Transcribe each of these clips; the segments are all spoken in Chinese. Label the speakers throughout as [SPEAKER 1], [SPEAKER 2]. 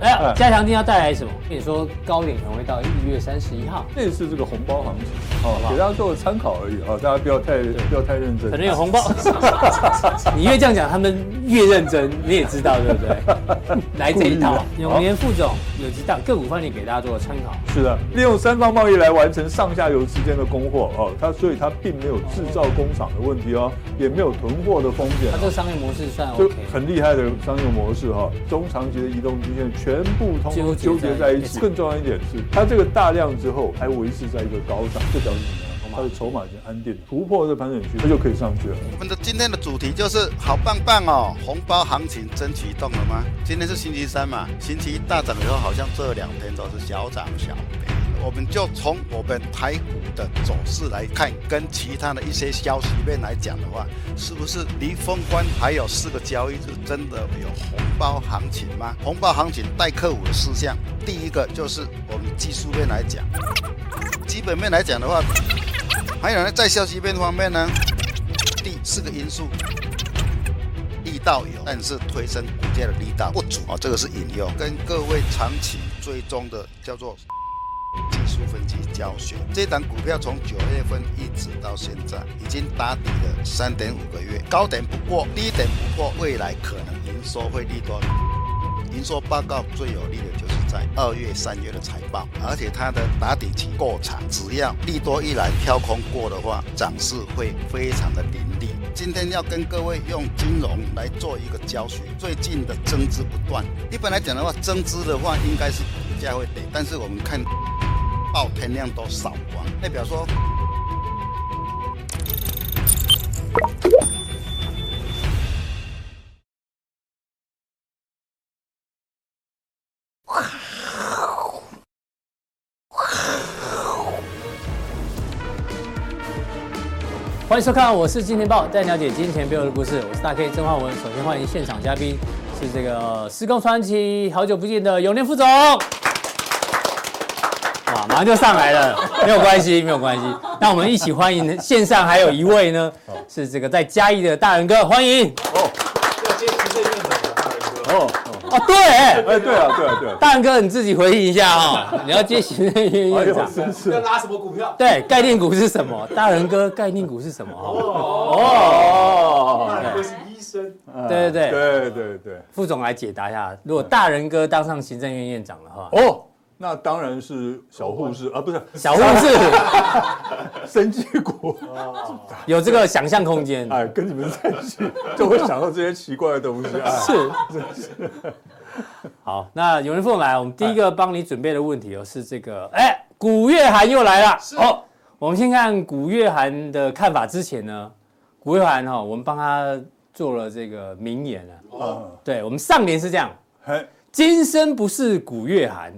[SPEAKER 1] 哎呀，加强定要带来什么？跟你说，高点可能会到一月三十一号，
[SPEAKER 2] 这是这个红包行情，好，给大家做个参考而已啊，大家不要太不要太认真。
[SPEAKER 1] 可能有红包，你越这样讲，他们越认真，你也知道对不对？来这一套，永年副总有几档个股方面给大家做个参考。
[SPEAKER 2] 是的，利用三方贸易来完成上下游之间的供货哦，它所以它并没有制造工厂的问题哦，也没有囤货的风险。
[SPEAKER 1] 它这个商业模式算 OK，
[SPEAKER 2] 很厉害的商业模式哈，中长期的移动均线全部通通纠结在一起。更重要一点是，它这个大量之后还维持在一个高涨，这表示什么？它的筹码已经安定，突破这盘整区，它就可以上去了。
[SPEAKER 3] 我们的今天的主题就是好棒棒哦，红包行情真启动了吗？今天是星期三嘛，星期一大涨以后，好像这两天都是小涨小跌。我们就从我们台股的走势来看，跟其他的一些消息面来讲的话，是不是离封关还有四个交易日，真的有红包行情吗？红包行情带客户的事项，第一个就是我们技术面来讲，基本面来讲的话。还有呢，在消息面方面呢，第四个因素，力道有，但是推升股价的力道不足啊，这个是引用，跟各位长期追踪的叫做技术分析教学。这档股票从九月份一直到现在，已经打底了三点五个月，高点不过，低点不过，未来可能营收会利多。营收报告最有利的就是在二月、三月的财报，而且它的打底期够长，只要利多一来跳空过的话，涨势会非常的凌厉。今天要跟各位用金融来做一个教学，最近的增资不断，一般来讲的话，增资的话应该是股价会跌，但是我们看报天量都扫光，代表说。
[SPEAKER 1] 欢迎收看，我是金钱豹，带你了解金钱背后的故事。我是大 K 曾焕文。首先欢迎现场嘉宾，是这个施工传奇，好久不见的永年副总。哇，马上就上来了，没有关系，没有关系。那我们一起欢迎线上还有一位呢，是这个在嘉义的大仁哥，欢迎。哦，要接行政院长的大仁哥。哦。哦，对，哎，对啊，对啊，对啊，大仁哥，你自己回忆一下哈，你要接行政院院长，
[SPEAKER 4] 要拉什么股票？
[SPEAKER 1] 对，概念股是什么？大仁哥，概念股是什么？哦。
[SPEAKER 4] 哦，大仁哥是医生，
[SPEAKER 1] 对对对。
[SPEAKER 2] 对对对，
[SPEAKER 1] 副总来解答一下，如果大仁哥当上行政院院长的话，
[SPEAKER 2] 哦，那当然是小护士啊，不是
[SPEAKER 1] 小护士，
[SPEAKER 2] 生技股，
[SPEAKER 1] 有这个想象空间，
[SPEAKER 2] 哎，跟你们在一起就会想到这些奇怪的东西啊，
[SPEAKER 1] 是。好，那永年副总来，我们第一个帮你准备的问题哦，是这个，哎，古月涵又来了。哦，我们先看古月涵的看法。之前呢，古月涵哈，我们帮他做了这个名言了。哦，对，我们上联是这样，今生不是古月涵，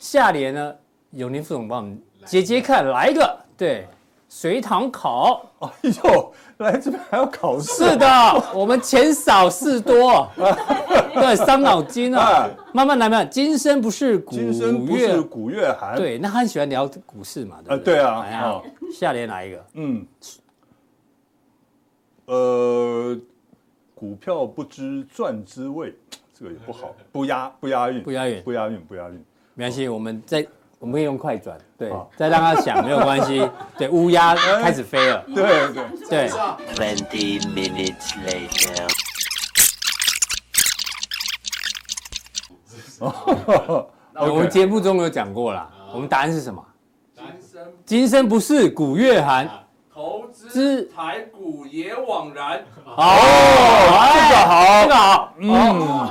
[SPEAKER 1] 下联呢，永年副总帮我们接接看，来一个，对。随堂考，
[SPEAKER 2] 哎呦，来这边还要考试？
[SPEAKER 1] 是的，我们钱少事多，对，伤脑筋啊。慢慢来，慢慢。今生不是古月，
[SPEAKER 2] 今生不是古月寒。
[SPEAKER 1] 对，那他很喜欢聊股市嘛，对不
[SPEAKER 2] 对？对啊。
[SPEAKER 1] 好，下联来一个？嗯，
[SPEAKER 2] 呃，股票不知赚之味，这个也不好，不押不押韵，
[SPEAKER 1] 不押韵，
[SPEAKER 2] 不押韵，不押韵。
[SPEAKER 1] 没关系，我们再。我们可以用快转，对，再让他想，没有关系。对，乌鸦开始飞了。
[SPEAKER 2] 对对对。
[SPEAKER 5] Twenty minutes later。
[SPEAKER 1] 我们节目中有讲过啦，我们答案是什么？今生不是古月寒，
[SPEAKER 4] 投资台股也枉然。
[SPEAKER 1] 好，这个好，这个好，嗯。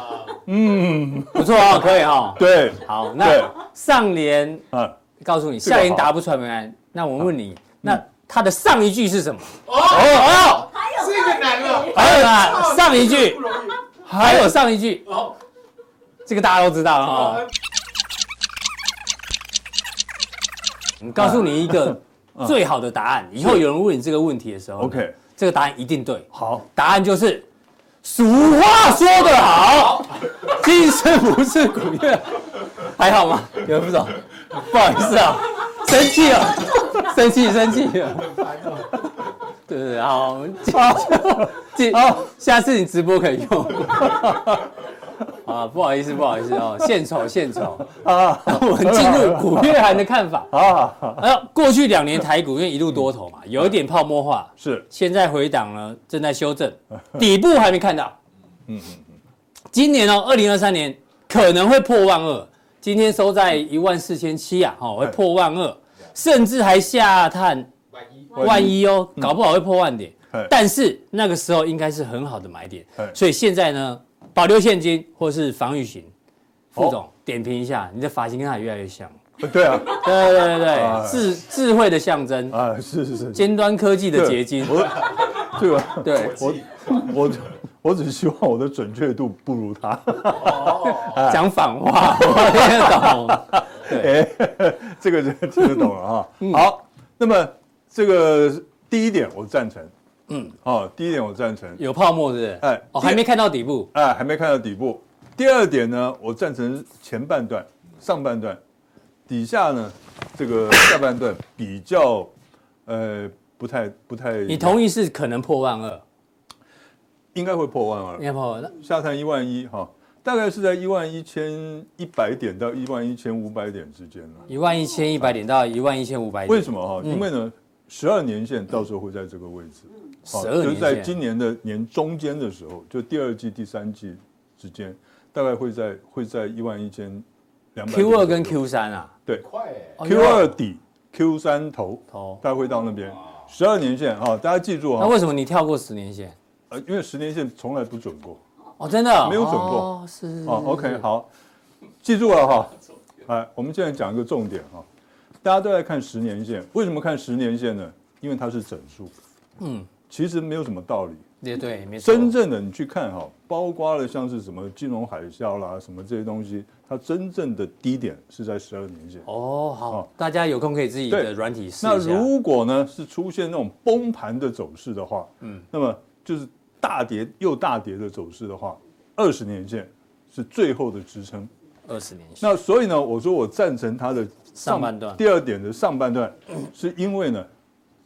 [SPEAKER 1] 嗯，不错啊，可以哈。
[SPEAKER 2] 对，
[SPEAKER 1] 好，那上联，嗯，告诉你，下联答不出来没关系。那我问你，那它的上一句是什么？哦
[SPEAKER 4] 哦，还有这个难了，
[SPEAKER 1] 还有呢，上一句，还有上一句，哦，这个大家都知道了哈。我告诉你一个最好的答案，以后有人问你这个问题的时候
[SPEAKER 2] ，OK，
[SPEAKER 1] 这个答案一定对。
[SPEAKER 2] 好，
[SPEAKER 1] 答案就是。俗话说得好，今生不是古月，还好吗？有人不懂，不好意思啊，生气了，生气生气。了，对对对，好，我们继续，好，下次你直播可以用。啊，不好意思，不好意思哦，献丑献丑啊！我们进入古月涵的看法 啊。哎呦，过去两年台股因为一路多头嘛，有一点泡沫化，
[SPEAKER 2] 是
[SPEAKER 1] 现在回档呢，正在修正，底部还没看到。嗯嗯嗯。今年哦，二零二三年可能会破万二，今天收在一万四千七啊，哈，会破万二，甚至还下探万一哦，搞不好会破万点。但是那个时候应该是很好的买点，所以现在呢，保留现金或是防御型。副总点评一下，你的发型跟他越来越像。
[SPEAKER 2] 对啊，
[SPEAKER 1] 对对对对，智智慧的象征
[SPEAKER 2] 啊，是是是，
[SPEAKER 1] 尖端科技的结晶。
[SPEAKER 2] 对吧？对，我我我只希望我的准确度不如他。
[SPEAKER 1] 讲反话，我听得懂。
[SPEAKER 2] 哎，这个就听得懂了哈。好，那么这个。第一点我赞成，嗯，哦，第一点我赞成，
[SPEAKER 1] 有泡沫是不是？哎，哦，还没看到底部，
[SPEAKER 2] 哎，还没看到底部。第二点呢，我赞成前半段、上半段，底下呢，这个下半段比较，呃，不太不太。
[SPEAKER 1] 你同意是可能破万二？
[SPEAKER 2] 应该会破万二，
[SPEAKER 1] 应该破万二，
[SPEAKER 2] 下探一万一哈，大概是在一万一千一百点到一万一千五百点之间了。
[SPEAKER 1] 一万一千一百点到一万一千五百点。
[SPEAKER 2] 为什么哈？因为呢。十二年线到时候会在这个位置，
[SPEAKER 1] 十二年线
[SPEAKER 2] 就是在今年的年中间的时候，就第二季、第三季之间，大概会在会在一万一千两百。
[SPEAKER 1] Q 二跟 Q 三啊，
[SPEAKER 2] 对，Q 二底，Q 三头头，大概会到那边。十二年线啊，大家记住啊。
[SPEAKER 1] 那为什么你跳过十年线？
[SPEAKER 2] 呃，因为十年线从来不准过。
[SPEAKER 1] 哦，真的
[SPEAKER 2] 没有准过。
[SPEAKER 1] 是。
[SPEAKER 2] 哦，OK，好，记住了哈。哎，我们现在讲一个重点哈。大家都在看十年线，为什么看十年线呢？因为它是整数，嗯，其实没有什么道理。
[SPEAKER 1] 也对，没错。
[SPEAKER 2] 真正的你去看哈，包括了像是什么金融海啸啦，什么这些东西，它真正的低点是在十二年线。
[SPEAKER 1] 哦，好，大家有空可以自己的软体试一下。
[SPEAKER 2] 那如果呢是出现那种崩盘的走势的话，嗯，那么就是大跌又大跌的走势的话，二十年线是最后的支撑。
[SPEAKER 1] 二十年线。
[SPEAKER 2] 那所以呢，我说我赞成它的。
[SPEAKER 1] 上半段，
[SPEAKER 2] 第二点的上半段，是因为呢，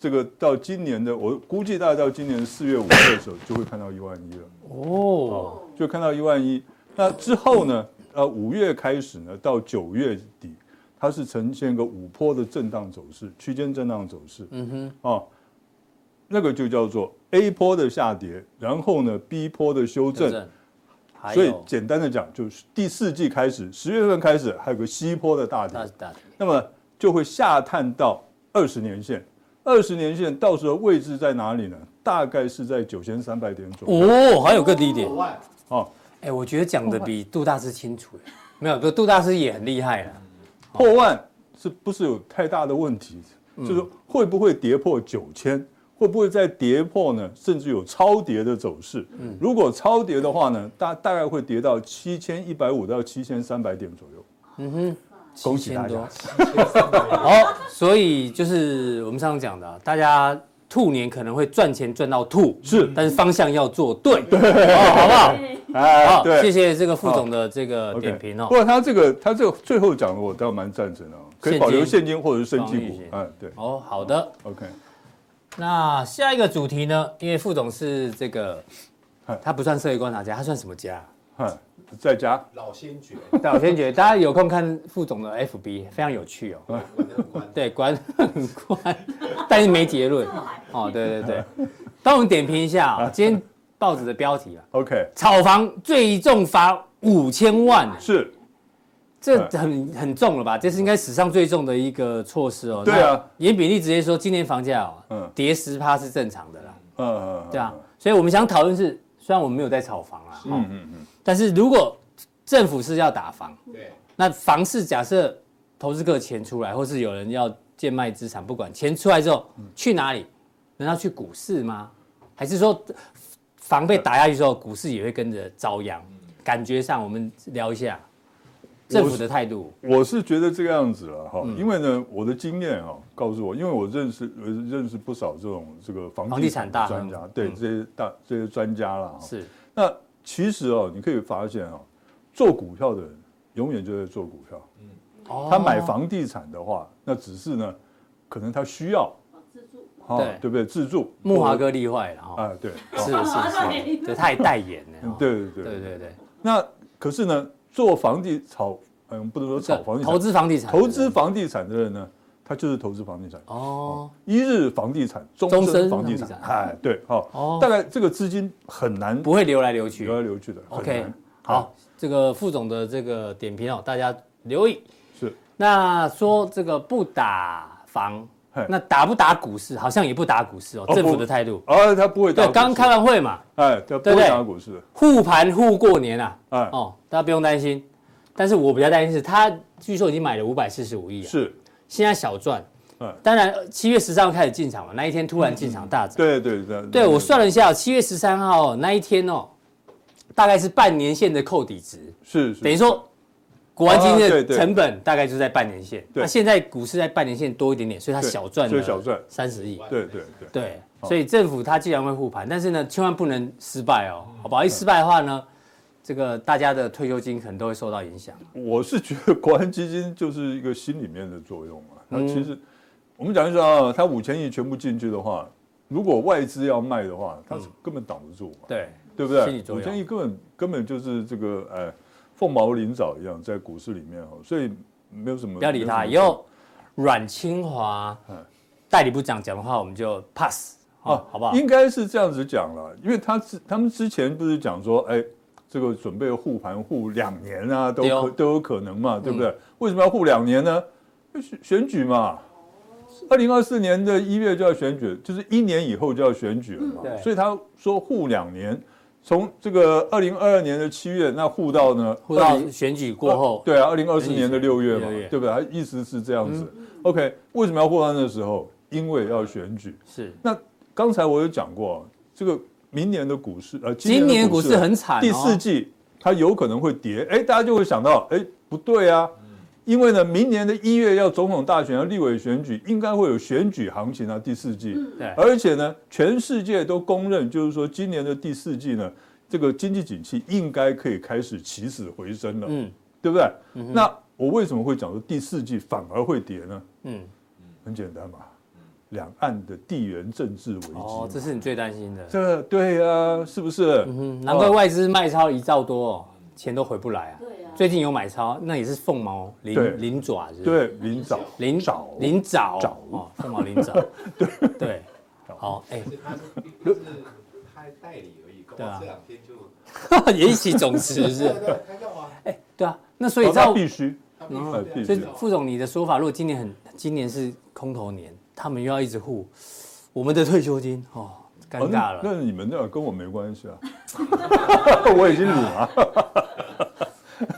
[SPEAKER 2] 这个到今年的我估计大概到今年四月五月的时候就会看到一万一了。哦，就看到一万一。那之后呢，呃，五月开始呢，到九月底，它是呈现一个五波的震荡走势，区间震荡走势。嗯哼，哦，那个就叫做 A 波的下跌，然后呢 B 波的修正。所以简单的讲，就是第四季开始，十月份开始，还有个西坡的大跌，那么就会下探到二十年线，二十年线到时候位置在哪里呢？大概是在九千三百点左右。
[SPEAKER 1] 哦，还有个低点。哦，哎，我觉得讲的比杜大师清楚。没有，杜大师也很厉害了。
[SPEAKER 2] 破万是不是有太大的问题？就是会不会跌破九千？会不会再跌破呢？甚至有超跌的走势。嗯，如果超跌的话呢，大大概会跌到七千一百五到七千三百点左右。嗯哼，恭喜大家。
[SPEAKER 1] 好，所以就是我们上次讲的，大家兔年可能会赚钱赚到吐，
[SPEAKER 2] 是，
[SPEAKER 1] 但是方向要做对，
[SPEAKER 2] 对，
[SPEAKER 1] 好不好？哎，好，谢谢这个副总的这个点评哦。
[SPEAKER 2] 不过他这个他这个最后讲的，我倒蛮赞成的，可以保留现金或者是生技股。哎，对。
[SPEAKER 1] 哦，好的
[SPEAKER 2] ，OK。
[SPEAKER 1] 那下一个主题呢？因为副总是这个，他不算社会观察家，他算什么家？
[SPEAKER 2] 在家
[SPEAKER 4] 老先觉，
[SPEAKER 1] 老先觉，大家有空看副总的 FB，非常有趣哦。对，管很宽，但是没结论。哦，对对对，帮我们点评一下啊，今天报纸的标题啊。
[SPEAKER 2] OK，
[SPEAKER 1] 炒房最重罚五千万，
[SPEAKER 2] 是。
[SPEAKER 1] 这很很重了吧？这是应该史上最重的一个措施哦。
[SPEAKER 2] 对啊，
[SPEAKER 1] 严比例直接说，今年房价哦，嗯，跌十趴是正常的啦。嗯嗯，对啊。所以我们想讨论是，虽然我们没有在炒房啊，嗯嗯嗯，但是如果政府是要打房，对，那房市假设投资客钱出来，或是有人要贱卖资产，不管钱出来之后去哪里？难道去股市吗？还是说房被打下去之后，股市也会跟着遭殃？感觉上，我们聊一下。政府的态度，
[SPEAKER 2] 我是觉得这个样子了哈，因为呢，我的经验啊，告诉我，因为我认识认识不少这种这个房地产大专家，对这些大这些专家了。是，那其实哦，你可以发现哦，做股票的人永远就在做股票。嗯，哦，他买房地产的话，那只是呢，可能他需要自住，对对不对？自住。
[SPEAKER 1] 木华哥例外了哈。
[SPEAKER 2] 啊，对，
[SPEAKER 1] 是是是，对，他也代言了。
[SPEAKER 2] 对对对
[SPEAKER 1] 对对对。
[SPEAKER 2] 那。可是呢，做房地炒，嗯，不能说炒房地产，
[SPEAKER 1] 投资房地产，
[SPEAKER 2] 投资房地产的人呢，他就是投资房地产。
[SPEAKER 1] 哦，
[SPEAKER 2] 一日房地产，终身房地产。哎，对，好，哦，大概这个资金很难，
[SPEAKER 1] 不会流来流去，
[SPEAKER 2] 流来流去的。
[SPEAKER 1] OK，好，这个副总的这个点评哦，大家留意。
[SPEAKER 2] 是，
[SPEAKER 1] 那说这个不打房。那打不打股市，好像也不打股市哦。政府的态度，
[SPEAKER 2] 哦，他不会打。
[SPEAKER 1] 对，刚开完会嘛，
[SPEAKER 2] 哎，对不对打股市。
[SPEAKER 1] 护盘护过年啊，哎，哦，大家不用担心。但是我比较担心是，他据说已经买了五百四十五亿啊，
[SPEAKER 2] 是，
[SPEAKER 1] 现在小赚。当然七月十三号开始进场嘛，那一天突然进场大涨。
[SPEAKER 2] 对对对。
[SPEAKER 1] 对，我算了一下，七月十三号那一天哦，大概是半年线的扣底值，
[SPEAKER 2] 是，
[SPEAKER 1] 等于说。国安基金的成本大概就在半年线，那现在股市在半年线多一点点，所以它小赚了，小赚三十亿。
[SPEAKER 2] 对对对
[SPEAKER 1] 对，所以政府它既然会护盘，但是呢，千万不能失败哦，好不好？一失败的话呢，这个大家的退休金可能都会受到影响。
[SPEAKER 2] 我是觉得国安基金就是一个心里面的作用嘛。那其实我们讲一下啊，它五千亿全部进去的话，如果外资要卖的话，它是根本挡不住嘛。
[SPEAKER 1] 对，
[SPEAKER 2] 对不对？五千亿根本根本就是这个哎。凤毛麟角一样在股市里面哈，所以没有什么。
[SPEAKER 1] 不要理他。以后阮清华代理部长讲的话，我们就 pass 啊，好不好？
[SPEAKER 2] 应该是这样子讲了，因为他之他们之前不是讲说，哎，这个准备护盘护两年啊，都可都有可能嘛，对不对？为什么要护两年呢？选选举嘛，二零二四年的一月就要选举，就是一年以后就要选举了嘛，所以他说护两年。从这个二零二二年的七月，那护到呢？
[SPEAKER 1] 护到选举过后。
[SPEAKER 2] 对啊，二零二四年的六月嘛，对不对？他意思是这样子。OK，为什么要护到那时候？因为要选举。
[SPEAKER 1] 是。
[SPEAKER 2] 那刚才我有讲过，这个明年的股市，呃，
[SPEAKER 1] 今年股市很惨，
[SPEAKER 2] 第四季它有可能会跌。哎，大家就会想到，哎，不对啊。因为呢，明年的一月要总统大选，要立委选举，应该会有选举行情啊。第四季，对，而且呢，全世界都公认，就是说今年的第四季呢，这个经济景气应该可以开始起死回生了，嗯，对不对？嗯、那我为什么会讲说第四季反而会跌呢？嗯，很简单嘛，两岸的地缘政治危机，哦，
[SPEAKER 1] 这是你最担心的。
[SPEAKER 2] 这对啊，是不是？
[SPEAKER 1] 嗯哼，难怪外资卖超一兆多，哦，钱都回不来啊。对啊。最近有买超，那也是凤毛麟麟爪，是
[SPEAKER 2] 对，麟爪，
[SPEAKER 1] 麟爪，麟爪，哦，凤毛麟爪，对。对，好，哎，他是开代理而已，对啊，这两天就 也一起总辞是，哎，对啊，那所以这
[SPEAKER 2] 必须，
[SPEAKER 1] 所以副总你的说法，如果今年很，今年是空头年，他们又要一直护我们的退休金，哦，尴尬了，
[SPEAKER 2] 那你们那跟我没关系啊，我已经领了。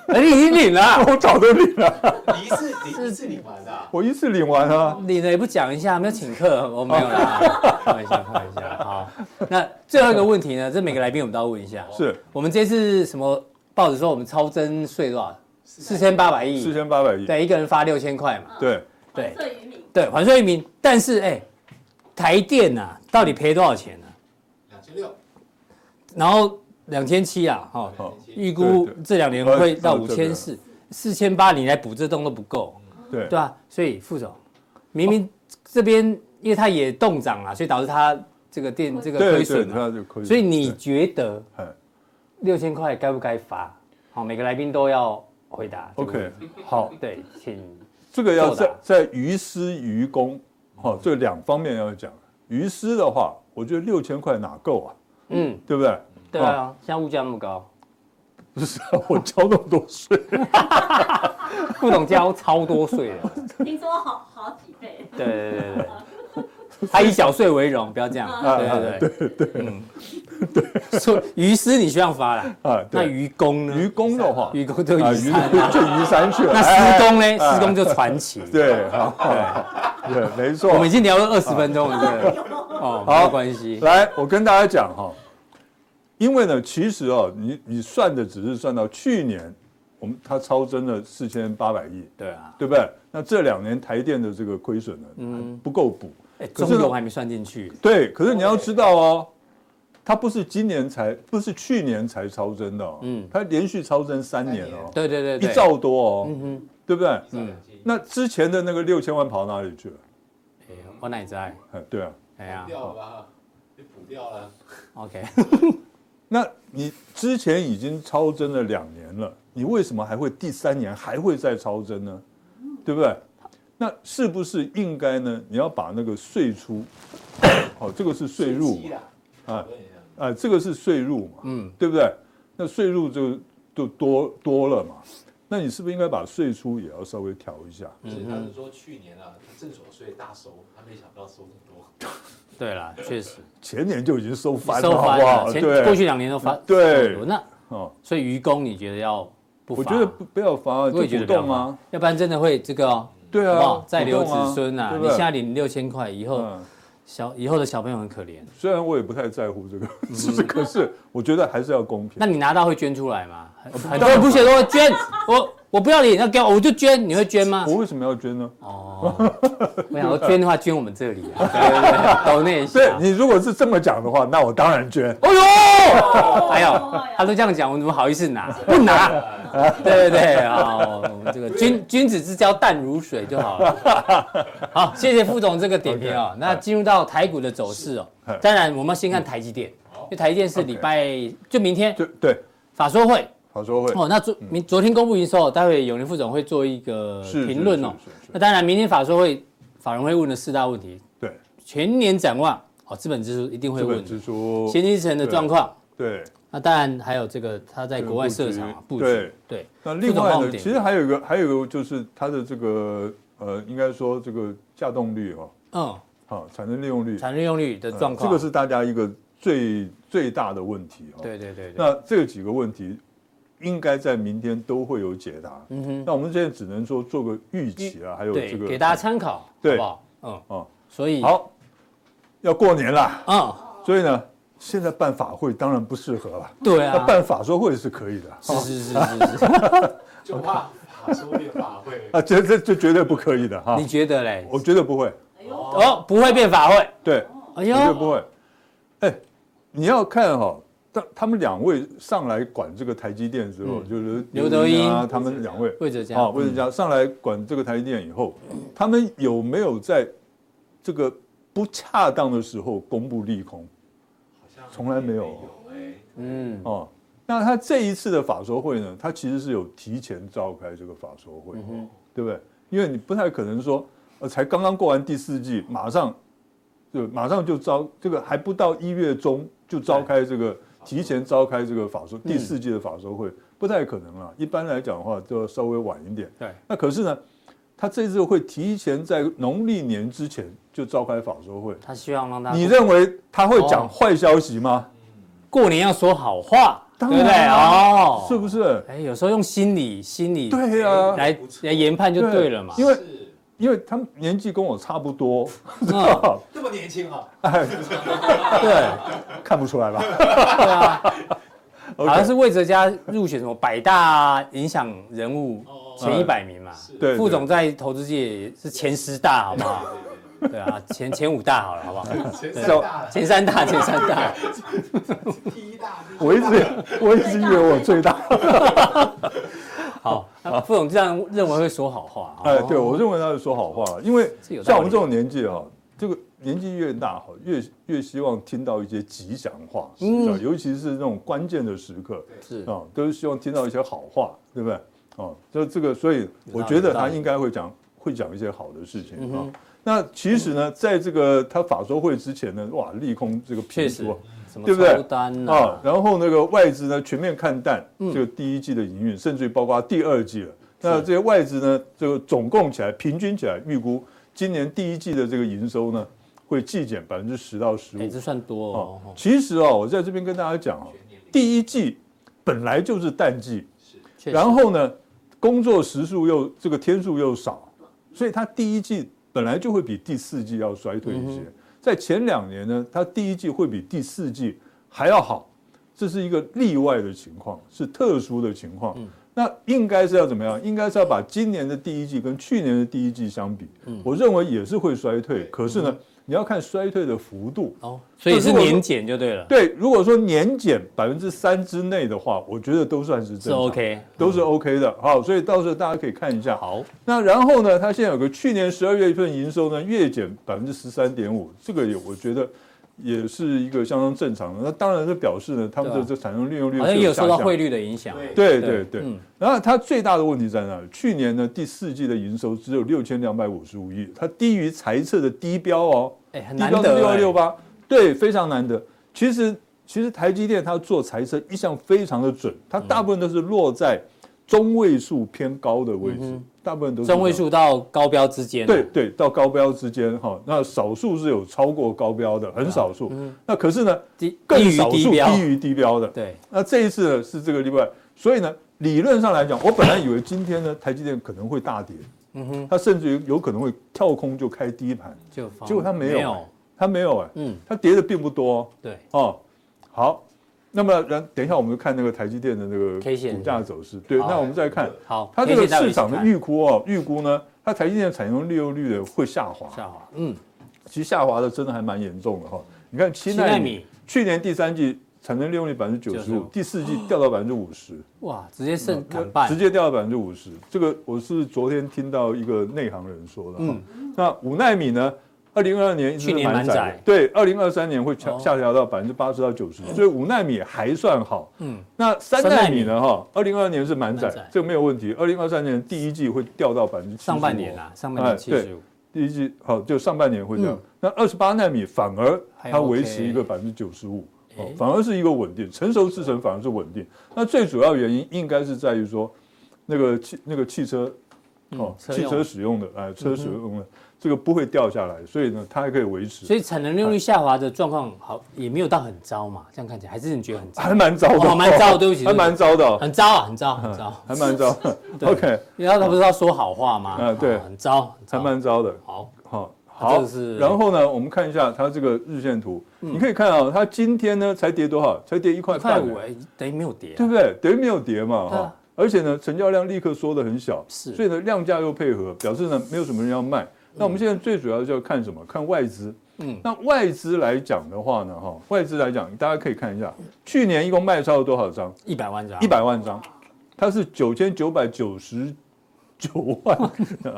[SPEAKER 1] 你已经领了，
[SPEAKER 2] 我早都领了。
[SPEAKER 4] 你一次你一次领完的？
[SPEAKER 2] 我一次领完啊。
[SPEAKER 1] 领了也不讲一下，没有请客，我没有啦。开玩笑，开玩笑。好，那最后一个问题呢？这每个来宾我们都要问一下。
[SPEAKER 2] 是
[SPEAKER 1] 我们这次什么报纸说我们超征税多少？四千八百亿。
[SPEAKER 2] 四千八百亿。
[SPEAKER 1] 对，一个人发六千块嘛。对对。对，还税于民。但是哎，台电呐，到底赔多少钱呢？
[SPEAKER 4] 两千六。
[SPEAKER 1] 然后。两千七啊，哈，预估这两年会到五千四，四千八你来补这洞都不够，
[SPEAKER 2] 对
[SPEAKER 1] 对啊，所以副总，明明这边因为它也冻涨啊，所以导致它这个电这个亏损，所以你觉得六千块该不该发？好，每个来宾都要回答。
[SPEAKER 2] OK，
[SPEAKER 1] 好，对，请
[SPEAKER 2] 这个要在在于私于公，哦，这两方面要讲。于私的话，我觉得六千块哪够啊？嗯，对不对？
[SPEAKER 1] 对啊，现在物价那么高，
[SPEAKER 2] 不是啊，我交那么多税
[SPEAKER 1] 不懂交超多税的，
[SPEAKER 6] 听说好好几倍。
[SPEAKER 1] 对对对对，他以小税为荣，不要这样。对对
[SPEAKER 2] 对对对，嗯，
[SPEAKER 1] 对。说于私你需要发了啊，那愚公呢？
[SPEAKER 2] 愚公的话，
[SPEAKER 1] 愚公就愚山，
[SPEAKER 2] 就愚山去了。
[SPEAKER 1] 那施工呢？施工就传奇。
[SPEAKER 2] 对，好，对，没错。
[SPEAKER 1] 我们已经聊了二十分钟了，对。哦，没关系。
[SPEAKER 2] 来，我跟大家讲哈。因为呢，其实哦，你你算的只是算到去年，我们它超增了四千八百亿，
[SPEAKER 1] 对啊，
[SPEAKER 2] 对不对？那这两年台电的这个亏损呢，嗯，不够补，
[SPEAKER 1] 哎，中油还没算进去。
[SPEAKER 2] 对，可是你要知道哦，它不是今年才，不是去年才超增的，嗯，它连续超增三年哦，
[SPEAKER 1] 对对对，
[SPEAKER 2] 一兆多哦，嗯哼，对不对？嗯，那之前的那个六千万跑哪里去了？
[SPEAKER 1] 哎，我哪在？
[SPEAKER 2] 哎，对啊，
[SPEAKER 1] 哎呀，
[SPEAKER 4] 掉了吧？你补掉了。
[SPEAKER 1] OK。
[SPEAKER 2] 那你之前已经超增了两年了，你为什么还会第三年还会再超增呢？对不对？那是不是应该呢？你要把那个税出，哦，这个是税入嘛，啊啊，这个是税入嘛，嗯，对不对？那税入就就多多了嘛，那你是不是应该把税出也要稍微调一下？
[SPEAKER 4] 嗯，他是说去年啊，他证所税大收，他没想到收这么多。
[SPEAKER 1] 对啦，确实，
[SPEAKER 2] 前年就已经收翻了，
[SPEAKER 1] 收翻了，前过去两年都翻。
[SPEAKER 2] 对，
[SPEAKER 1] 那哦，所以渔工你觉得要不？
[SPEAKER 2] 我觉得不不要发，
[SPEAKER 1] 我也觉得不要不然真的会这个哦。
[SPEAKER 2] 对啊，
[SPEAKER 1] 再留子孙啊，你现在领六千块，以后小以后的小朋友很可怜。
[SPEAKER 2] 虽然我也不太在乎这个，可是我觉得还是要公平。
[SPEAKER 1] 那你拿到会捐出来吗？很多人不写都会捐，我我不要你，那给我我就捐，你会捐吗？
[SPEAKER 2] 我为什么要捐呢？
[SPEAKER 1] 哦，我想要捐的话，捐我们这里啊，对对对，抖内。
[SPEAKER 2] 对你如果是这么讲的话，那我当然捐。
[SPEAKER 1] 哎呦，还有，他都这样讲，我怎么好意思拿？不拿。对对对，好，我们这个君君子之交淡如水就好了。好，谢谢副总这个点评哦。那进入到台股的走势哦，当然我们要先看台积电，因为台积电是礼拜就明天
[SPEAKER 2] 就对
[SPEAKER 1] 法说会，
[SPEAKER 2] 法说会。
[SPEAKER 1] 哦。那昨明昨天公布营收，待会永年副总会做一个评论哦。那当然明天法说会法人会问的四大问题，
[SPEAKER 2] 对，
[SPEAKER 1] 全年展望哦，资本支出一定会问，资
[SPEAKER 2] 本支出、
[SPEAKER 1] 先进制程的状况，
[SPEAKER 2] 对。
[SPEAKER 1] 那当然还有这个他在国外设厂布局，对。
[SPEAKER 2] 对。那另外呢，其实还有一个，还有一个就是它的这个呃，应该说这个稼动率哈，嗯，好，产能利用率，
[SPEAKER 1] 产能利用率的状况，
[SPEAKER 2] 这个是大家一个最最大的问题哈。
[SPEAKER 1] 对对对。
[SPEAKER 2] 那这几个问题应该在明天都会有解答。嗯哼。那我们现在只能说做个预期啊，还有这个
[SPEAKER 1] 给大家参考，好不好？嗯。哦。所以
[SPEAKER 2] 好，要过年了，嗯，所以呢。现在办法会当然不适合了，
[SPEAKER 1] 对啊，
[SPEAKER 2] 办法说会是可以的，
[SPEAKER 1] 是是是是是，
[SPEAKER 4] 就怕法说变法会。
[SPEAKER 2] 啊，这这这绝对不可以的哈，
[SPEAKER 1] 你觉得嘞？
[SPEAKER 2] 我觉得不会，
[SPEAKER 1] 哦，不会变法会，
[SPEAKER 2] 对，哎呦，绝对不会，哎，你要看哈，当他们两位上来管这个台积电之后，就是
[SPEAKER 1] 刘德英啊，
[SPEAKER 2] 他们两位，
[SPEAKER 1] 魏哲家，
[SPEAKER 2] 啊，魏哲家上来管这个台积电以后，他们有没有在这个不恰当的时候公布利空？从来没有，嗯。哦，那他这一次的法说会呢，他其实是有提前召开这个法说会，对不对？因为你不太可能说，呃，才刚刚过完第四季，马上就马上就召这个还不到一月中就召开这个提前召开这个法说第四季的法说会，不太可能了。一般来讲的话，就要稍微晚一点。对，那可是呢，他这次会提前在农历年之前。就召开法说会，
[SPEAKER 1] 他希望让他。
[SPEAKER 2] 你认为他会讲坏消息吗？
[SPEAKER 1] 过年要说好话，对不对？哦，
[SPEAKER 2] 是不是？
[SPEAKER 1] 哎，有时候用心理心理
[SPEAKER 2] 对呀
[SPEAKER 1] 来来研判就对了嘛。
[SPEAKER 2] 因为因为他们年纪跟我差不多，
[SPEAKER 4] 这么年轻啊？
[SPEAKER 2] 哎，对，看不出来吧？
[SPEAKER 1] 对啊，好像是魏哲家入选什么百大影响人物前一百名嘛。对，副总在投资界是前十大，好不好？对啊，前前五大好了，好不好？前三大，前三大，前三大。
[SPEAKER 4] 第一大，
[SPEAKER 2] 我一直我一直以为我最大。
[SPEAKER 1] 好，那副总这样认为会说好话。
[SPEAKER 2] 哎，对，我认为他是说好话，因为像我们这种年纪哈，这个年纪越大哈，越越希望听到一些吉祥话，嗯，尤其是那种关键的时刻，是。啊，都是希望听到一些好话，对不对？哦，就这个，所以我觉得他应该会讲会讲一些好的事情啊。那其实呢，在这个他法说会之前呢，哇，利空这个评出，对不对？啊，然后那个外资呢全面看淡这个第一季的营运，甚至于包括第二季了。那这些外资呢，这个总共起来平均起来预估，今年第一季的这个营收呢会季减百分之十到十五。
[SPEAKER 1] 这算多哦。
[SPEAKER 2] 其实啊，我在这边跟大家讲啊，第一季本来就是淡季，然后呢，工作时数又这个天数又少，所以它第一季。本来就会比第四季要衰退一些，在前两年呢，它第一季会比第四季还要好，这是一个例外的情况，是特殊的情况。那应该是要怎么样？应该是要把今年的第一季跟去年的第一季相比，我认为也是会衰退，可是呢，你要看衰退的幅度
[SPEAKER 1] 哦，所以是年减就对了。
[SPEAKER 2] 对，如果说年减百分之三之内的话，我觉得都算是正常，是 OK，都是 OK 的。好，所以到时候大家可以看一下。
[SPEAKER 1] 好，
[SPEAKER 2] 那然后呢，它现在有个去年十二月份营收呢月减百分之十三点五，这个也我觉得也是一个相当正常的。那当然是表示呢，他们的这产能利用率
[SPEAKER 1] 好像也有受到汇率的影响。
[SPEAKER 2] 对对对。然后它最大的问题在哪里？去年呢第四季的营收只有六千两百五十五亿，它低于财测的低标哦。
[SPEAKER 1] 哎，很难得。
[SPEAKER 2] 六二六八，对，非常难得。其实其实台积电它做财测一向非常的准，它大部分都是落在中位数偏高的位置。大部分都是
[SPEAKER 1] 中位数到高标之间，
[SPEAKER 2] 对对，到高标之间哈。那少数是有超过高标的，很少数。那可是呢，低更少数低于低标的。
[SPEAKER 1] 对。
[SPEAKER 2] 那这一次呢是这个例外，所以呢，理论上来讲，我本来以为今天呢台积电可能会大跌，嗯哼，它甚至于有可能会跳空就开低盘，就结果它没有，它没有哎，嗯，它跌的并不多。
[SPEAKER 1] 对。
[SPEAKER 2] 哦，好。那么，然等一下，我们就看那个台积电的那个股价走势。对，那我们再看，
[SPEAKER 1] 好，
[SPEAKER 2] 它这个市场的预估哦，预估呢，它台积电的产能利用率的会下滑。
[SPEAKER 1] 下滑，嗯，
[SPEAKER 2] 其实下滑的真的还蛮严重的哈。你看七纳米，去年第三季产能利用率百分之九十五，第四季掉到百分之五十。
[SPEAKER 1] 哇，直接剩砍半，
[SPEAKER 2] 直接掉到百分之五十。这个我是昨天听到一个内行人说的。嗯，那五纳米呢？二零二二年
[SPEAKER 1] 去年蛮窄，
[SPEAKER 2] 对，二零二三年会下下调到百分之八十到九十，所以五纳米还算好。嗯，那三纳米呢？哈，二零二二年是蛮窄，这个没有问题。二零二三年第一季会掉到百分之。
[SPEAKER 1] 上半年啊，上半年七十五。
[SPEAKER 2] 第一季好，就上半年会这样。那二十八纳米反而它维持一个百分之九十五，反而是一个稳定，成熟制程反而是稳定。那最主要原因应该是在于说，那个汽那个汽车，哦，汽车使用的哎，车使用的。这个不会掉下来，所以呢，它还可以维持。
[SPEAKER 1] 所以产能利用率下滑的状况好，也没有到很糟嘛。这样看起来，还是你觉得很糟？
[SPEAKER 2] 还蛮糟的，
[SPEAKER 1] 蛮糟。对不起，
[SPEAKER 2] 还蛮糟的，
[SPEAKER 1] 很糟啊，很糟，很糟，
[SPEAKER 2] 还蛮糟。OK，
[SPEAKER 1] 然后他不是要说好话吗？
[SPEAKER 2] 啊，对，
[SPEAKER 1] 很糟，
[SPEAKER 2] 还蛮糟的。
[SPEAKER 1] 好，
[SPEAKER 2] 好，好。然后呢，我们看一下它这个日线图，你可以看啊，它今天呢才跌多少？才跌一块半，
[SPEAKER 1] 等于没有跌，
[SPEAKER 2] 对不对？等于没有跌嘛，哈。而且呢，成交量立刻缩得很小，
[SPEAKER 1] 是，
[SPEAKER 2] 所以呢，量价又配合，表示呢，没有什么人要卖。那我们现在最主要就要看什么？看外资。嗯，那外资来讲的话呢，哈，外资来讲，大家可以看一下，去年一共卖超了多少张？
[SPEAKER 1] 一百万张。
[SPEAKER 2] 一百万张，它是九千九百九十九万。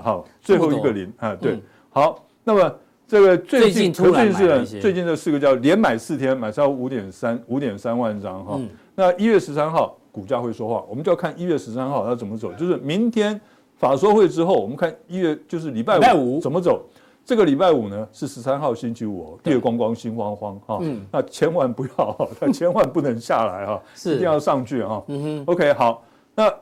[SPEAKER 2] 好，最后一个零啊，对。好，那么这个最近最近是最近这四个叫连买四天买超五点三五点三万张哈。那一月十三号股价会说话，我们就要看一月十三号它怎么走，就是明天。法说会之后，我们看一月就是礼拜五怎么走。这个礼拜五呢是十三号星期五哦，月光光心慌慌哈。嗯，那千万不要，它 千万不能下来哈，是一定要上去哈。嗯哼，OK 好。那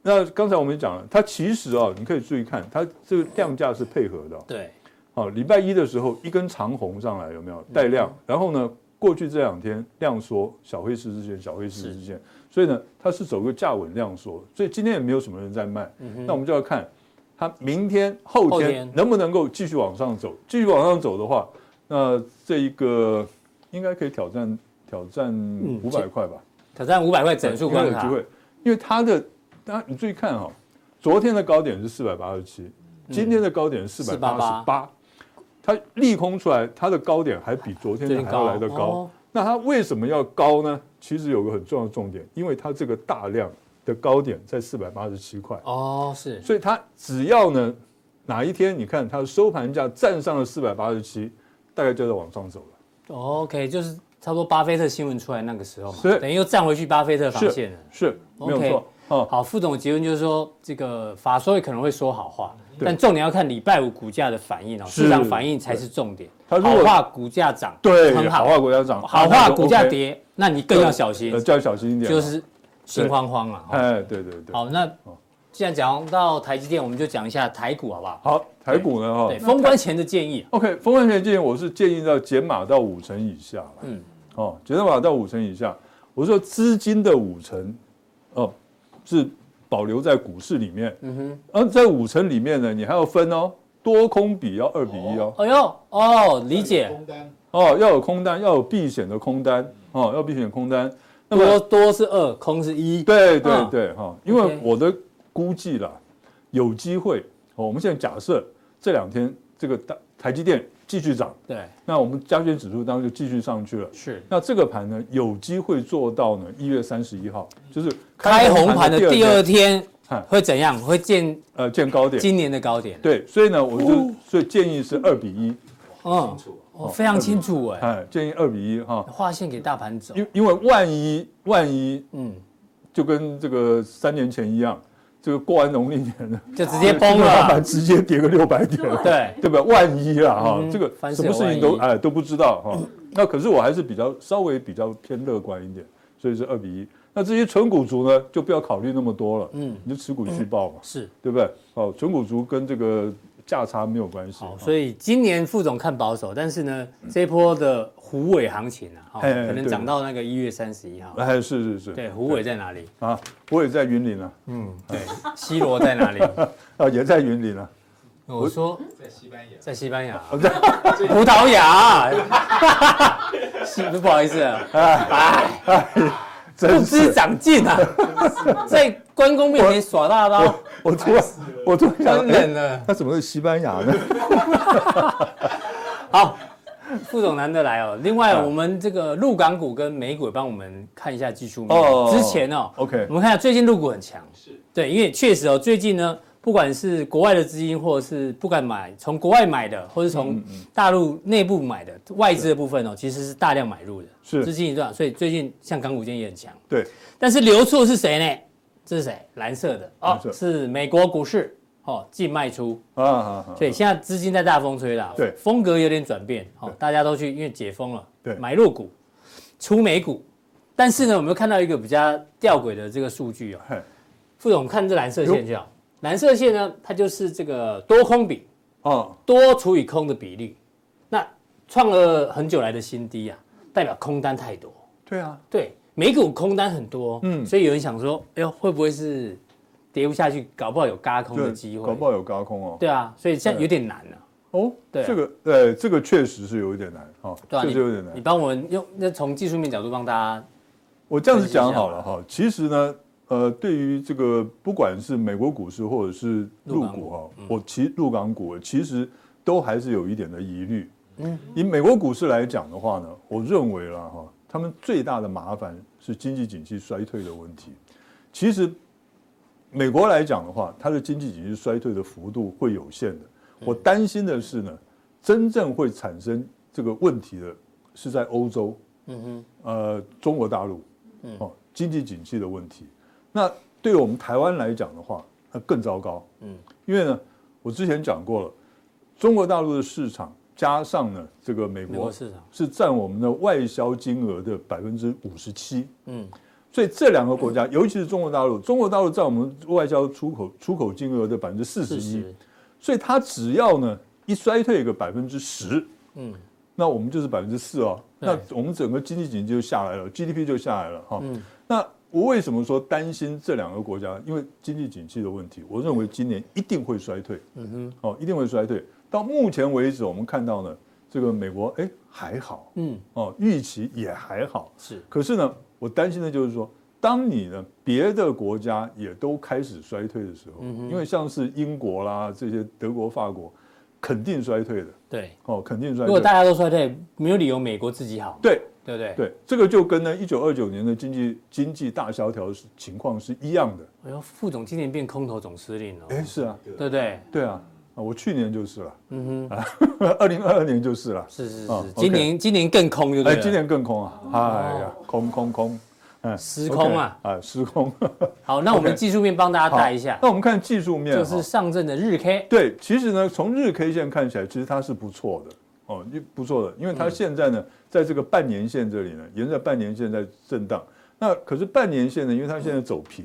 [SPEAKER 2] 那刚才我们讲了，它其实啊，你可以注意看，它这个量价是配合的。
[SPEAKER 1] 对。
[SPEAKER 2] 好，礼拜一的时候一根长红上来有没有带量？然后呢，过去这两天量缩，小黑十字线，小黑十字线。所以呢，它是走个价稳量缩，所以今天也没有什么人在卖。嗯、那我们就要看它明天、后天能不能够继续往上走。继续往上走的话，那这一个应该可以挑战挑战五百块吧？
[SPEAKER 1] 挑战五百块整数关卡。
[SPEAKER 2] 有机会，因为它的，大家你注意看哈、哦，昨天的高点是四百八十七，今天的高点是四百八十八，它利空出来，它的高点还比昨天的还要来得高。哦、那它为什么要高呢？其实有个很重要的重点，因为它这个大量的高点在四百八十七块
[SPEAKER 1] 哦，是，
[SPEAKER 2] 所以它只要呢哪一天你看它的收盘价站上了四百八十七，大概就在往上走了。
[SPEAKER 1] OK，就是差不多巴菲特新闻出来那个时候嘛，是等于又站回去巴菲特防线了。
[SPEAKER 2] 是，没有错。
[SPEAKER 1] 哦，好，副总的结论就是说，这个法说也可能会说好话，对但重点要看礼拜五股价的反应哦，市场反应才是重点。好话股价涨，
[SPEAKER 2] 对，很好话股价涨，
[SPEAKER 1] 好话股价跌，那你更要小心，
[SPEAKER 2] 就要小心一点，
[SPEAKER 1] 就是心慌慌啊。
[SPEAKER 2] 哎，对对对。
[SPEAKER 1] 好，那既然讲到台积电，我们就讲一下台股好不好？
[SPEAKER 2] 好，台股呢哈，
[SPEAKER 1] 封关前的建议。
[SPEAKER 2] OK，封关前的建议，我是建议要减码到五成以下。嗯，哦，减码到五成以下，我说资金的五成，哦，是。保留在股市里面，嗯哼，而在五成里面呢，你还要分哦，多空比要二比一哦。
[SPEAKER 1] 哎呦，哦，理解。空单
[SPEAKER 2] 哦，要有空单，要有避险的空单哦，要避险空单。
[SPEAKER 1] 那么多多是二，空是一。
[SPEAKER 2] 对对对，哈，因为我的估计啦，有机会。哦，我们现在假设这两天这个大台积电。继续涨，
[SPEAKER 1] 对，
[SPEAKER 2] 那我们加权指数当然就继续上去了。
[SPEAKER 1] 是，
[SPEAKER 2] 那这个盘呢，有机会做到呢，一月三十一号，就是
[SPEAKER 1] 开红盘的第二天，会怎样？会见
[SPEAKER 2] 呃见高点，
[SPEAKER 1] 今年的高点。
[SPEAKER 2] 对，所以呢，我就所以建议是二比一。
[SPEAKER 1] 嗯，哦，非常清楚哎，
[SPEAKER 2] 哎，建议二比一哈，
[SPEAKER 1] 划线给大盘走，
[SPEAKER 2] 因因为万一万一，
[SPEAKER 1] 嗯，
[SPEAKER 2] 就跟这个三年前一样，这个过完农历年了，
[SPEAKER 1] 就直接崩了，
[SPEAKER 2] 直接跌个六百点，
[SPEAKER 1] 对
[SPEAKER 2] 对吧？万一啊哈，这个什么事情都哎都不知道哈。那可是我还是比较稍微比较偏乐观一点，所以是二比一。那这些纯股族呢，就不要考虑那么多了，嗯，你就持股续报嘛，
[SPEAKER 1] 是
[SPEAKER 2] 对不对？哦，纯股族跟这个。价差没有关系，
[SPEAKER 1] 所以今年副总看保守，但是呢，这一波的虎尾行情啊，可能涨到那个一月三十一号。
[SPEAKER 2] 哎，是是是，
[SPEAKER 1] 对，虎尾在哪里
[SPEAKER 2] 啊？虎尾在云林啊。
[SPEAKER 1] 嗯，对，西罗在哪里？
[SPEAKER 2] 啊，也在云林啊。
[SPEAKER 1] 我说
[SPEAKER 4] 在西班牙，
[SPEAKER 1] 在西班牙，葡萄牙。西，不好意思啊，哎，不知长进啊，在关公面前耍大刀。
[SPEAKER 2] 我突然，我突然想，
[SPEAKER 1] 冷了。
[SPEAKER 2] 他怎么是西班牙呢？
[SPEAKER 1] 好，副总难得来哦。另外，我们这个陆港股跟美股也帮我们看一下技术面。哦。之前哦
[SPEAKER 2] ，OK，
[SPEAKER 1] 我们看下最近陆股很强。是。对，因为确实哦，最近呢，不管是国外的资金，或者是不敢买从国外买的，或者从大陆内部买的外资的部分哦，其实是大量买入的。
[SPEAKER 2] 是。
[SPEAKER 1] 资金一段，所以最近像港股今天也很强。
[SPEAKER 2] 对。但
[SPEAKER 1] 是流出是谁呢？这是谁？蓝色的哦，是美国股市哦，净卖出啊啊，所以现在资金在大风吹了，
[SPEAKER 2] 对，
[SPEAKER 1] 风格有点转变哦，大家都去因为解封了，对，买入股，出美股，但是呢，我们又看到一个比较吊诡的这个数据哦，副总看这蓝色线就好，蓝色线呢，它就是这个多空比哦，多除以空的比例，那创了很久来的新低啊，代表空单太多，
[SPEAKER 2] 对啊，
[SPEAKER 1] 对。美股空单很多，嗯，所以有人想说，哎呦，会不会是跌不下去，搞不好有嘎空的机会？
[SPEAKER 2] 搞不好有嘎空哦。
[SPEAKER 1] 对啊，所以现在有点难了。
[SPEAKER 2] 哦，对，这个，呃，这个确实是有一点难，哈，确实有点难。
[SPEAKER 1] 你帮我们用那从技术面角度帮大家，
[SPEAKER 2] 我这样子讲好了哈。其实呢，呃，对于这个不管是美国股市或者是入股哈，我其入港股其实都还是有一点的疑虑。嗯，以美国股市来讲的话呢，我认为啦哈。他们最大的麻烦是经济景气衰退的问题。其实，美国来讲的话，它的经济景气衰退的幅度会有限的。我担心的是呢，真正会产生这个问题的是在欧洲，嗯哼，呃，中国大陆，哦，经济景气的问题。那对我们台湾来讲的话，那更糟糕，嗯，因为呢，我之前讲过了，中国大陆的市场。加上呢，这个美国市场是占我们的外销金额的百分之五十七，嗯，所以这两个国家，尤其是中国大陆，中国大陆占我们外销出口出口金额的百分之四十一，所以它只要呢一衰退一个百分之十，嗯，那我们就是百分之四哦，那我们整个经济景气就下来了，GDP 就下来了哈。那我为什么说担心这两个国家？因为经济景气的问题，我认为今年一定会衰退，嗯哼，哦，一定会衰退。到目前为止，我们看到呢，这个美国哎还好，嗯哦，预期也还好，是。可是呢，我担心的就是说，当你呢别的国家也都开始衰退的时候，嗯哼，因为像是英国啦这些德国、法国，肯定衰退的，
[SPEAKER 1] 对，
[SPEAKER 2] 哦，肯定衰退。
[SPEAKER 1] 如果大家都衰退，没有理由美国自己好，
[SPEAKER 2] 对，
[SPEAKER 1] 对不对？
[SPEAKER 2] 对，这个就跟呢一九二九年的经济经济大萧条情况是一样的。
[SPEAKER 1] 哎呦，副总今年变空头总司令了，
[SPEAKER 2] 哎，是啊，
[SPEAKER 1] 对不对？
[SPEAKER 2] 对啊。啊，我去年就是了，嗯哼，啊，二零二二年就是了，
[SPEAKER 1] 是是是，今年今年更空，对不对？
[SPEAKER 2] 哎，今年更空啊，哎呀，空空空，
[SPEAKER 1] 嗯，失空啊，
[SPEAKER 2] 啊，失空。
[SPEAKER 1] 好，那我们技术面帮大家带一下。
[SPEAKER 2] 那我们看技术面，
[SPEAKER 1] 就是上证的日 K。
[SPEAKER 2] 对，其实呢，从日 K 线看起来，其实它是不错的哦，不错的，因为它现在呢，在这个半年线这里呢，沿着半年线在震荡。那可是半年线呢，因为它现在走平。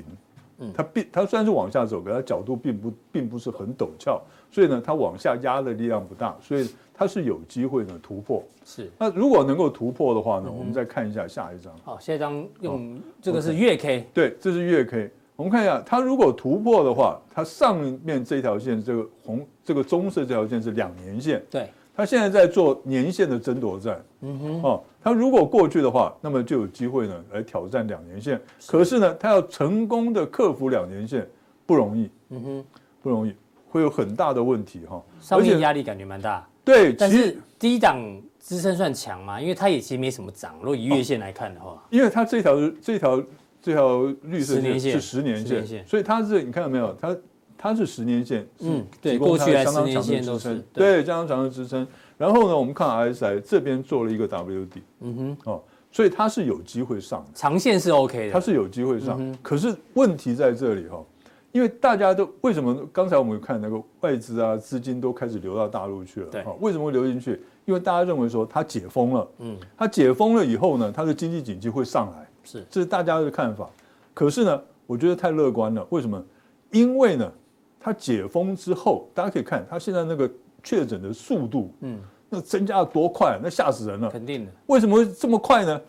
[SPEAKER 2] 它并它虽然是往下走，可它角度并不并不是很陡峭，所以呢，它往下压的力量不大，所以它是有机会呢突破。是，那如果能够突破的话呢，我们再看一下下一张。
[SPEAKER 1] 好，下一张用这个是月 K，
[SPEAKER 2] 对，这是月 K。我们看一下，它如果突破的话，它上面这条线，这个红这个棕色这条线是两年线。
[SPEAKER 1] 对。
[SPEAKER 2] 他现在在做年限的争夺战，嗯哼，哦，他如果过去的话，那么就有机会呢来挑战两年线。可是呢，他要成功的克服两年线不容易，嗯哼，不容易，会有很大的问题哈。
[SPEAKER 1] 上面压力感觉蛮大，
[SPEAKER 2] 对，
[SPEAKER 1] 但是低档支撑算强吗？因为它也其实没什么涨。如果以月线来看的话，
[SPEAKER 2] 因为它这条这条这条绿色线是十年线，所以它是你看到没有？它它是十年线，
[SPEAKER 1] 嗯，
[SPEAKER 2] 对，
[SPEAKER 1] 过去来
[SPEAKER 2] 相当
[SPEAKER 1] 十年
[SPEAKER 2] 强的支撑
[SPEAKER 1] 线都是，
[SPEAKER 2] 对，相当强的支撑。然后呢，我们看 RSI 这边做了一个 W 底，
[SPEAKER 1] 嗯哼，
[SPEAKER 2] 哦，所以它是有机会上的，
[SPEAKER 1] 长线是 OK 的，
[SPEAKER 2] 它是有机会上。
[SPEAKER 1] 嗯
[SPEAKER 2] 可是问题在这里哈、哦，因为大家都为什么刚才我们看那个外资啊资金都开始流到大陆去了，
[SPEAKER 1] 对
[SPEAKER 2] 哈，为什么会流进去？因为大家认为说它解封了，
[SPEAKER 1] 嗯，
[SPEAKER 2] 它解封了以后呢，它的经济景气会上来，
[SPEAKER 1] 是
[SPEAKER 2] 这是大家的看法。可是呢，我觉得太乐观了。为什么？因为呢，它解封之后，大家可以看它现在那个确诊的速度，
[SPEAKER 1] 嗯，
[SPEAKER 2] 那增加的多快，那吓死人了。
[SPEAKER 1] 肯定的，
[SPEAKER 2] 为什么会这么快呢？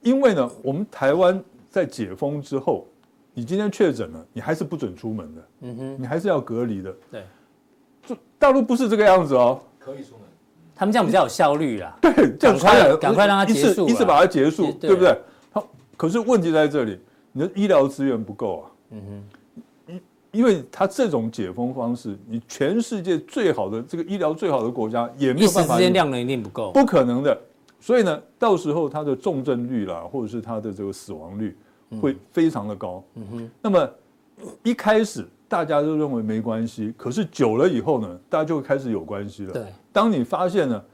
[SPEAKER 2] 因为呢，我们台湾在解封之后，你今天确诊了，你还是不准出门的，
[SPEAKER 1] 嗯哼，
[SPEAKER 2] 你还是要隔离的。
[SPEAKER 1] 对，
[SPEAKER 2] 就大陆不是这个样子哦。
[SPEAKER 4] 可以出门。
[SPEAKER 1] 他们这样比较有效率啦，
[SPEAKER 2] 对，这样
[SPEAKER 1] 赶快
[SPEAKER 2] 传染
[SPEAKER 1] 赶快让它
[SPEAKER 2] 一次
[SPEAKER 1] 结束啊
[SPEAKER 2] 一次把它结束，
[SPEAKER 1] 对
[SPEAKER 2] 对不对？好，可是问题在这里，你的医疗资源不够啊。
[SPEAKER 1] 嗯
[SPEAKER 2] 因因为他这种解封方式，你全世界最好的这个医疗最好的国家也没有办法
[SPEAKER 1] 之间量能一定不够，
[SPEAKER 2] 不可能的。所以呢，到时候它的重症率啦，或者是它的这个死亡率会非常的高。
[SPEAKER 1] 嗯哼，
[SPEAKER 2] 那么一开始大家都认为没关系，可是久了以后呢，大家就会开始有关系了。
[SPEAKER 1] 对，
[SPEAKER 2] 当你发现呢，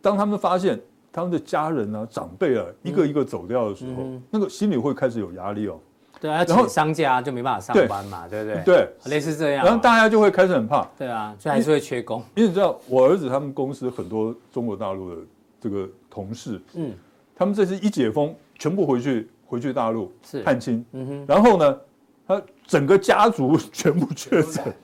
[SPEAKER 2] 当他们发现他们的家人啊、长辈啊一个一个走掉的时候，
[SPEAKER 1] 嗯
[SPEAKER 2] 那个心里会开始有压力哦。
[SPEAKER 1] 对啊，
[SPEAKER 2] 然后
[SPEAKER 1] 请商家就没办法上班嘛，对不对？
[SPEAKER 2] 对，
[SPEAKER 1] 类似这样啊，
[SPEAKER 2] 然后大家就会开始很怕，
[SPEAKER 1] 对啊，所以还是会缺工，
[SPEAKER 2] 因为你知道，我儿子他们公司很多中国大陆的这个同事，
[SPEAKER 1] 嗯，
[SPEAKER 2] 他们这次一解封，全部回去回去大陆
[SPEAKER 1] 是，
[SPEAKER 2] 探亲，
[SPEAKER 1] 嗯哼，
[SPEAKER 2] 然后呢，他整个家族全部确诊，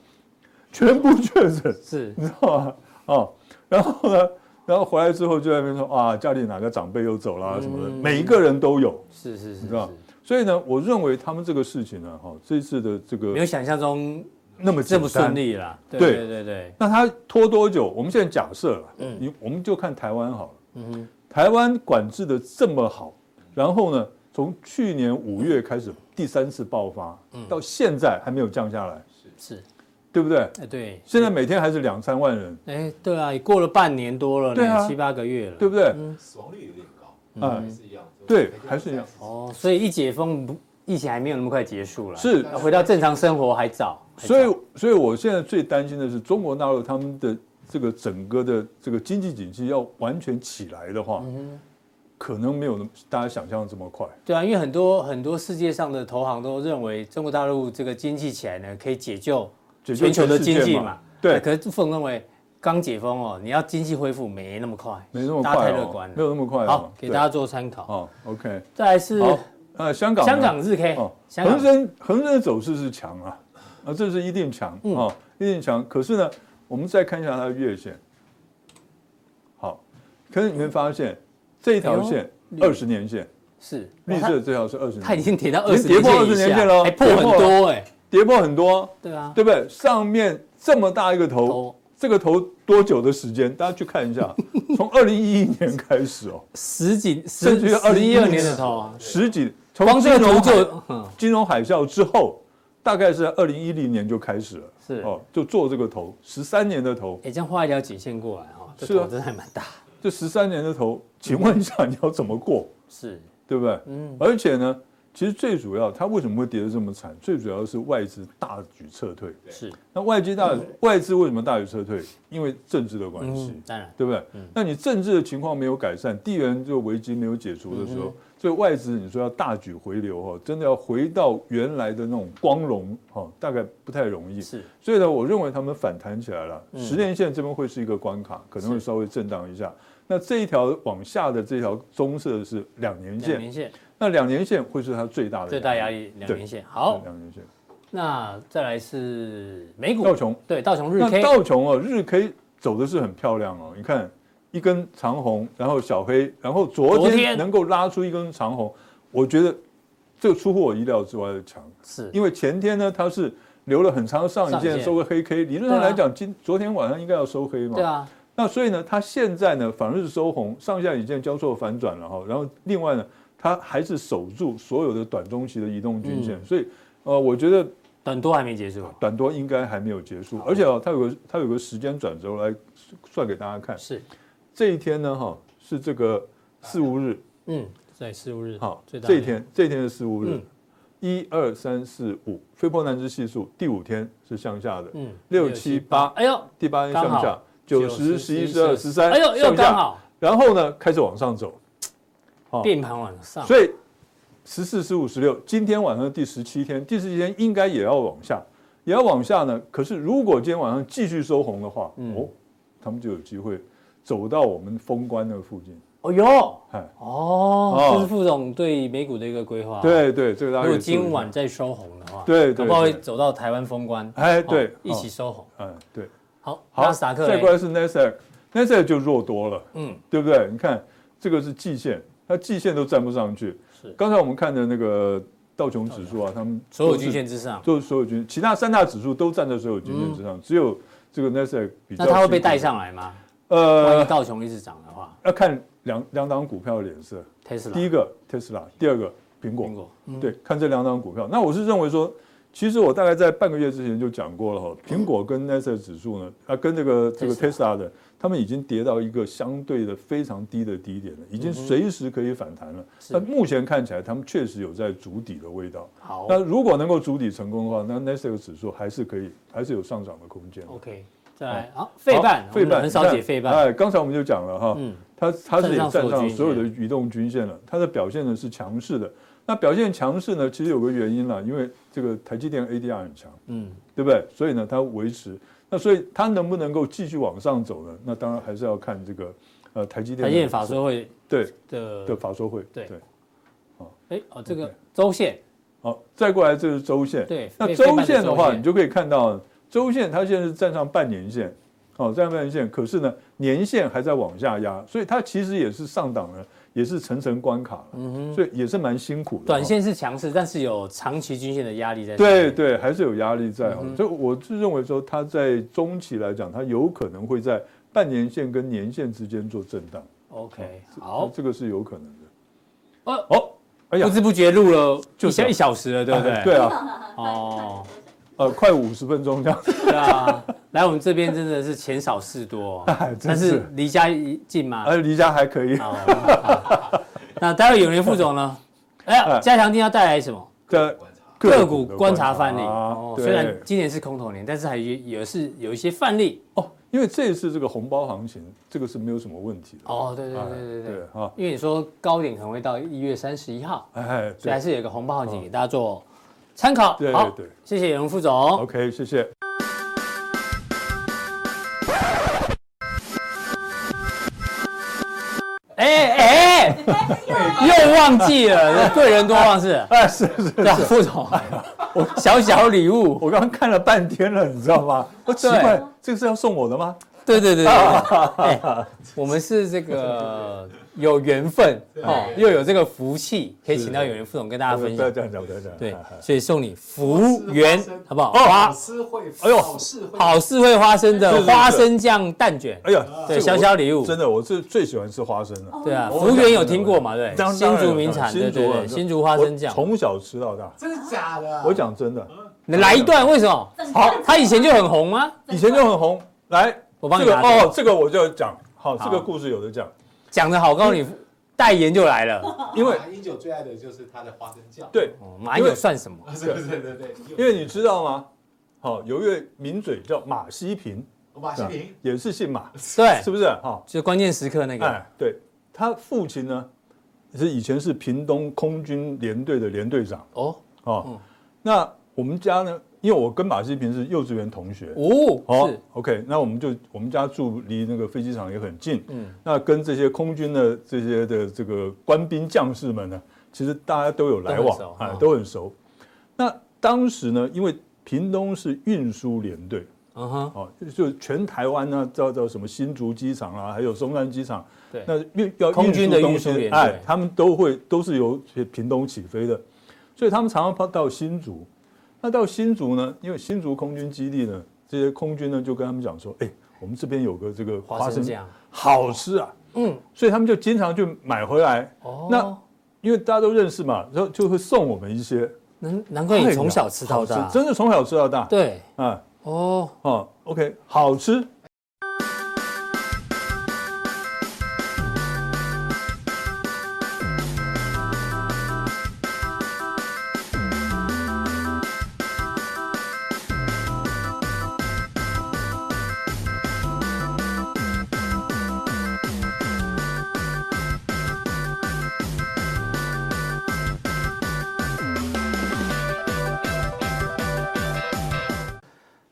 [SPEAKER 2] 全部确诊，
[SPEAKER 1] 是，
[SPEAKER 2] 你知道吗？哦，然后呢，然后回来之后就在那边说啊，家里哪个长辈又走了什么的，
[SPEAKER 1] 嗯。
[SPEAKER 2] 每一个人都有。
[SPEAKER 1] 是是是，
[SPEAKER 2] 你知道？
[SPEAKER 1] 是
[SPEAKER 2] 所以呢，我认为他们这个事情呢，哈，这次的这个
[SPEAKER 1] 没有想象中
[SPEAKER 2] 那
[SPEAKER 1] 么
[SPEAKER 2] 这么
[SPEAKER 1] 顺。利啦，对。
[SPEAKER 2] 对
[SPEAKER 1] 对对对，
[SPEAKER 2] 那他拖多久？我们现在假设了，
[SPEAKER 1] 嗯。
[SPEAKER 2] 你我们就看台湾好了。
[SPEAKER 1] 嗯哼，
[SPEAKER 2] 台湾管制的这么好，然后呢，从去年五月开始第三次爆发，
[SPEAKER 1] 嗯。
[SPEAKER 2] 到现在还没有降下来，
[SPEAKER 1] 是。
[SPEAKER 2] 是，对不对？
[SPEAKER 1] 哎对，
[SPEAKER 2] 现在每天还是两三万人，
[SPEAKER 1] 哎对啊，也过了半年多了，
[SPEAKER 2] 对啊。
[SPEAKER 1] 七八个月了，
[SPEAKER 2] 对不对？嗯。
[SPEAKER 4] 死亡率有点高，
[SPEAKER 2] 嗯。
[SPEAKER 4] 还是一样。
[SPEAKER 2] 对还是一样。
[SPEAKER 1] 哦，所以一解封不，疫情还没有那么快结束了，
[SPEAKER 2] 是。
[SPEAKER 1] 回到正常生活还早，
[SPEAKER 2] 所以，所以我现在最担心的是中国大陆他们的这个整个的这个经济景气要完全起来的话，可能没有那么大家想象的这么快。
[SPEAKER 1] 对啊，因为很多很多世界上的投行都认为中国大陆这个经济起来呢，可以解救全球的
[SPEAKER 2] 经济嘛，对。
[SPEAKER 1] 哎可是凤认为刚解封哦，你要经济恢复没那么快，
[SPEAKER 2] 没那么
[SPEAKER 1] 大家
[SPEAKER 2] 快哦
[SPEAKER 1] 太乐观了，
[SPEAKER 2] 没有那么快哦。
[SPEAKER 1] 好，
[SPEAKER 2] 给
[SPEAKER 1] 大家做参考。
[SPEAKER 2] 哦，OK，
[SPEAKER 1] 再来是，
[SPEAKER 2] 呃，香港
[SPEAKER 1] 香港日 K，
[SPEAKER 2] 哦，恒生恒生的走势是强啊，啊，这是一定强
[SPEAKER 1] 嗯。
[SPEAKER 2] 哦，一定强。可是呢，我们再看一下它的月线，好，可是你会发现这一
[SPEAKER 1] 条线
[SPEAKER 2] 二十年线，
[SPEAKER 1] 是。
[SPEAKER 2] 绿色这条是二十
[SPEAKER 1] 它已
[SPEAKER 2] 年，
[SPEAKER 1] 经跌到二十
[SPEAKER 2] 跌破
[SPEAKER 1] 二十
[SPEAKER 2] 年线了
[SPEAKER 1] 还破很多哎，
[SPEAKER 2] 跌破很多，
[SPEAKER 1] 对啊，
[SPEAKER 2] 对不对？上面这么大一个头，
[SPEAKER 1] 头
[SPEAKER 2] 这个头多久的时间？大家去看一下，从二零一一年开始哦，
[SPEAKER 1] 十几
[SPEAKER 2] 甚至于
[SPEAKER 1] 二零一二年。的头啊，
[SPEAKER 2] 十
[SPEAKER 1] 几，从
[SPEAKER 2] 金融海
[SPEAKER 1] 就嗯。
[SPEAKER 2] 金融海啸之后，大概是在二零一零年就开始了。
[SPEAKER 1] 是。
[SPEAKER 2] 哦，就做这个头，十三年的头，
[SPEAKER 1] 哎，这样画一条颈线过来哈，这
[SPEAKER 2] 是啊。
[SPEAKER 1] 头真的还蛮大，
[SPEAKER 2] 这十三年的头，请问一下你要怎么过，
[SPEAKER 1] 是。
[SPEAKER 2] 对不对？
[SPEAKER 1] 嗯。
[SPEAKER 2] 而且呢，其实最主要，它为什么会跌得这么惨？最主要是外资大举撤退。
[SPEAKER 1] 是，
[SPEAKER 2] 那外资大外资为什么大举撤退？因为政治的关系，
[SPEAKER 1] 嗯，当然
[SPEAKER 2] 对不对？那你政治的情况没有改善，地缘这个危机没有解除的时候，所以外资你说要大举回流哈，真的要回到原来的那种光荣哈，大概不太容易。
[SPEAKER 1] 是
[SPEAKER 2] 所以呢，我认为他们反弹起来了，十年线这边会是一个关卡，可能会稍微震荡一下。那这一条往下的这条棕色的是两年线，
[SPEAKER 1] 两年线
[SPEAKER 2] 那两年线会是它最大的
[SPEAKER 1] 最大压力，两年线。好，
[SPEAKER 2] 两年线。
[SPEAKER 1] 那再来是美股
[SPEAKER 2] 道琼，
[SPEAKER 1] 对道琼日
[SPEAKER 2] 那
[SPEAKER 1] K
[SPEAKER 2] 道琼哦，日 K 走的是很漂亮哦，你看一根长红，然后小黑，然后昨
[SPEAKER 1] 昨天
[SPEAKER 2] 天能够拉出一根长红，我觉得这个出乎我意料之外的强，
[SPEAKER 1] 是
[SPEAKER 2] 因为前天呢它是留了很长的上影线，
[SPEAKER 1] 上影线
[SPEAKER 2] 收个黑 K，理论上来讲，今昨天晚上应该要收黑嘛，
[SPEAKER 1] 对啊，
[SPEAKER 2] 那所以呢，它现在呢反而是收红，上下影线交错反转了哈，然后另外呢，它还是守住所有的短中期的移动均线，
[SPEAKER 1] 嗯。
[SPEAKER 2] 所以呃，我觉得
[SPEAKER 1] 短多还没结束，
[SPEAKER 2] 短多应该还没有结束，而且哦，它有个它有个时间转轴来算给大家看，
[SPEAKER 1] 是。
[SPEAKER 2] 这一天呢哈是这个四五日，
[SPEAKER 1] 嗯，在四五日
[SPEAKER 2] 好，这一天这一天是四五日。
[SPEAKER 1] 嗯，
[SPEAKER 2] 一二三四五，斐波那契系数第五天是向下的，
[SPEAKER 1] 嗯，
[SPEAKER 2] 六七八，
[SPEAKER 1] 哎呦，
[SPEAKER 2] 第八天向下，九十、十一、十二、十三，
[SPEAKER 1] 哎呦，又刚好。
[SPEAKER 2] 然后呢开始往上走，好
[SPEAKER 1] 变盘往上，
[SPEAKER 2] 所以十四、十五、十六，今天晚上第十七天，第十七天应该也要往下，也要往下呢。可是如果今天晚上继续收红的话，
[SPEAKER 1] 嗯。
[SPEAKER 2] 哦，他们就有机会走到我们封关那个附近。
[SPEAKER 1] 哦哟，
[SPEAKER 2] 哎，
[SPEAKER 1] 哦，
[SPEAKER 2] 哦。
[SPEAKER 1] 这是副总对美股的一个规划。，
[SPEAKER 2] 对对，这个大家
[SPEAKER 1] 如果今晚再收红的话，
[SPEAKER 2] 对对
[SPEAKER 1] 搞不好
[SPEAKER 2] 会
[SPEAKER 1] 走到台湾封关，
[SPEAKER 2] 哎对。
[SPEAKER 1] 哦一起收红。
[SPEAKER 2] 嗯，对，
[SPEAKER 1] 好，
[SPEAKER 2] 好，
[SPEAKER 1] 纳斯达克嘞
[SPEAKER 2] 再过来是 NASDAQ，NASDAQ 就弱多了，
[SPEAKER 1] 嗯，
[SPEAKER 2] 对不对？你看这个是季线，它季线都站不上去。
[SPEAKER 1] 是
[SPEAKER 2] 刚才我们看的那个道琼指数啊，他们
[SPEAKER 1] 所有均线之上，
[SPEAKER 2] 就是所有均，其他三大指数都站在所有均线之上，只有这个 NASDAQ 比较。
[SPEAKER 1] 那它会被带？上来吗？万
[SPEAKER 2] 呃
[SPEAKER 1] 一，道琼一直涨的话
[SPEAKER 2] 要看两两档股票的脸色。
[SPEAKER 1] ，Tesla
[SPEAKER 2] 第一个 Tesla，第二个苹果。
[SPEAKER 1] 苹果，
[SPEAKER 2] 对，看这两档股票。那我是认为说，其实我大概在半个月之前就讲过了哈，苹果跟 NASDAQ 指数呢，啊，跟这个这个 Tesla 的，他们已经跌到一个相对的非常低的低点了，已经随时可以反弹了。但目前看起来，他们确实有在筑底的味道。
[SPEAKER 1] 好
[SPEAKER 2] 那如果能够筑底成功的话，那 NASDAQ 指数还是可以，还是有上涨的空间。
[SPEAKER 1] ，OK，再来，好，费半，
[SPEAKER 2] 费半
[SPEAKER 1] 很少解费半，
[SPEAKER 2] 哎，刚才我们就讲了哈，
[SPEAKER 1] 嗯，
[SPEAKER 2] 它它是也
[SPEAKER 1] 站上所有
[SPEAKER 2] 的移动均线了，它的表现呢是强势的。那表现强势呢，其实有个原因啦，因为这个台积电 ADR 很强，
[SPEAKER 1] 嗯，
[SPEAKER 2] 对不对？所以呢，它维持。那所以它能不能够继续往上走呢？那当然还是要看这个呃台积电
[SPEAKER 1] 台积电法说会
[SPEAKER 2] 对
[SPEAKER 1] 的
[SPEAKER 2] 的法说会。
[SPEAKER 1] 对
[SPEAKER 2] 对，
[SPEAKER 1] 哎，哦，这
[SPEAKER 2] 个
[SPEAKER 1] 周线，
[SPEAKER 2] 好，再过来这是周线。
[SPEAKER 1] 对，
[SPEAKER 2] 那周
[SPEAKER 1] 线的话，
[SPEAKER 2] 你就可以看到周线它现在是站上半年线，哦，站上半年线，可是呢年线还在往下压，所以它其实也是上档呢，也是层层关卡了，
[SPEAKER 1] 嗯哼，
[SPEAKER 2] 所以也是蛮辛苦的。
[SPEAKER 1] 短线是强势，但是有长期均线的压力在。
[SPEAKER 2] 对，对，还是有压力在所以我是认为说它在中期来讲，它有可能会在半年线跟年线之间做震荡。
[SPEAKER 1] OK，好，
[SPEAKER 2] 这个是有可能的。
[SPEAKER 1] 哦
[SPEAKER 2] 哦，哎呀
[SPEAKER 1] 不，知不觉录了
[SPEAKER 2] 就
[SPEAKER 1] 就是一小时了，对不对？
[SPEAKER 2] 对啊，
[SPEAKER 1] 哦，
[SPEAKER 2] 呃，快五十分钟这样子，
[SPEAKER 1] 对啊，来我们这边真的是钱少事多，
[SPEAKER 2] 哎
[SPEAKER 1] 但是
[SPEAKER 2] 是
[SPEAKER 1] 离家近嘛？
[SPEAKER 2] 呃，离家还可以。
[SPEAKER 1] 那待会永年副总呢？哎加强定要带来什么？
[SPEAKER 2] 个
[SPEAKER 1] 个股
[SPEAKER 2] 的
[SPEAKER 1] 观察范例。哦，虽然今年是空头年，但是还有也是有一些范例。
[SPEAKER 2] 哦，因为这一次这个红包行情，这个是没有什么问题的。
[SPEAKER 1] 哦，对对
[SPEAKER 2] 哎
[SPEAKER 1] 对对对
[SPEAKER 2] 对。哈，
[SPEAKER 1] 因为你说高点可能会到一月三十一号，
[SPEAKER 2] 哎，
[SPEAKER 1] 所以
[SPEAKER 2] 还
[SPEAKER 1] 是有一个红包行情给大家做参考。
[SPEAKER 2] 对
[SPEAKER 1] 好，
[SPEAKER 2] 对
[SPEAKER 1] 谢谢永年副总。
[SPEAKER 2] ，OK，谢谢。
[SPEAKER 1] 哎哎，又忘记了，贵人多忘事。
[SPEAKER 2] 哎，是是
[SPEAKER 1] 对啊，副总，我小小礼物。
[SPEAKER 2] 我刚刚看了半天了，你知道吗？我奇怪，这个是要送我的吗？
[SPEAKER 1] 对对对对，哎，我们是这个有缘分哦，又有这个福气，可以请到有缘副总跟大家分享。
[SPEAKER 2] 不要这样讲，不要
[SPEAKER 1] 这
[SPEAKER 2] 样。对
[SPEAKER 1] 所以送你福缘，好不好？
[SPEAKER 4] 好
[SPEAKER 1] 花
[SPEAKER 4] 事会，
[SPEAKER 2] 哎呦
[SPEAKER 4] 好事会，
[SPEAKER 1] 好事会花生的花生酱蛋卷，
[SPEAKER 2] 哎呀，对，
[SPEAKER 1] 小小礼物。
[SPEAKER 2] 真的，我是最喜欢吃花生了。
[SPEAKER 1] 对啊，
[SPEAKER 2] 我
[SPEAKER 1] 福缘有听过嘛？
[SPEAKER 2] 对，
[SPEAKER 1] 新竹名
[SPEAKER 2] 产，
[SPEAKER 1] 对对对，
[SPEAKER 2] 新竹
[SPEAKER 1] 花生
[SPEAKER 2] 我
[SPEAKER 1] 酱。
[SPEAKER 2] 从小吃到大。
[SPEAKER 4] 真的假的？
[SPEAKER 2] 我讲真的，
[SPEAKER 1] 你来一段，为什么？好，他以前就很红吗？
[SPEAKER 2] 以前就很红。来，
[SPEAKER 1] 我帮
[SPEAKER 2] 这个
[SPEAKER 1] 你
[SPEAKER 2] 哦，这个我就讲。好，
[SPEAKER 1] 好
[SPEAKER 2] 这个故事有的讲，
[SPEAKER 1] 讲得好，告诉你，代言就来了。
[SPEAKER 2] 因为
[SPEAKER 4] 马英九最爱的就是他的花生酱。
[SPEAKER 2] 对，
[SPEAKER 1] 哦马英九算什么？
[SPEAKER 4] 是不是？对对对，
[SPEAKER 2] 因为你知道吗？好，有一位名嘴叫马西平，
[SPEAKER 4] 马西平
[SPEAKER 2] 也是姓马，
[SPEAKER 1] 对
[SPEAKER 2] 是，不是？哈，
[SPEAKER 1] 就关键时刻那个。
[SPEAKER 2] 哎，对，他父亲呢是以前是屏东空军联队的连队长
[SPEAKER 1] 哦
[SPEAKER 2] 哦。
[SPEAKER 1] 嗯
[SPEAKER 2] 那我们家呢，因为我跟马西平是幼稚园同学，
[SPEAKER 1] 哦，好
[SPEAKER 2] ，，OK，那我们就我们家住离那个飞机场也很近，
[SPEAKER 1] 嗯。
[SPEAKER 2] 那跟这些空军的这些的这个官兵将士们呢，其实大家都有来往
[SPEAKER 1] 都很熟，
[SPEAKER 2] 哎
[SPEAKER 1] 哦，
[SPEAKER 2] 都很熟。那当时呢，因为屏东是运输连队，
[SPEAKER 1] 嗯哼，
[SPEAKER 2] 哦，就全台湾呢，叫叫什么新竹机场啊，还有松山机场，
[SPEAKER 1] 对。
[SPEAKER 2] 那运要
[SPEAKER 1] 空军的
[SPEAKER 2] 运输东西哎，他们都会都是由屏东起飞的，所以他们常常跑到新竹。那到新竹呢，因为新竹空军基地呢，这些空军呢就跟他们讲说，哎，我们这边有个这个
[SPEAKER 1] 花生酱，
[SPEAKER 2] 好吃啊，
[SPEAKER 1] 嗯，
[SPEAKER 2] 所以他们就经常就买回来。
[SPEAKER 1] 哦，
[SPEAKER 2] 那因为大家都认识嘛，然后就会送我们一些。
[SPEAKER 1] 难难怪你从小吃到大，
[SPEAKER 2] 真的从小吃到大。
[SPEAKER 1] 对，
[SPEAKER 2] 啊，
[SPEAKER 1] 哦，
[SPEAKER 2] 哦，OK，好吃。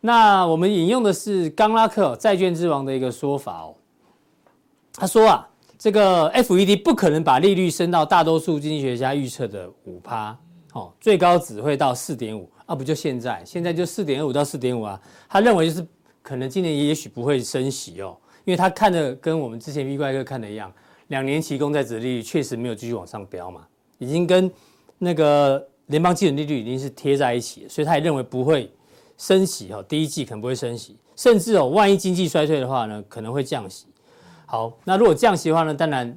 [SPEAKER 1] 那我们引用的是冈拉克债券之王的一个说法哦，他说啊，这个 FED 不可能把利率升到大多数经济学家预测的五趴，哦，最高只会到四点五啊，不就现在，现在就四点五到四点五啊，他认为就是可能今年也许不会升息哦，因为他看的跟我们之前 V 怪哥看的一样，两年期公债殖利率确实没有继续往上飙嘛，已经跟那个联邦基准利率已经是贴在一起，所以他也认为不会。升息哈，第一季可能不会升息，甚至哦，万一经济衰退的话呢，可能会降息。好，那如果降息的话呢，当然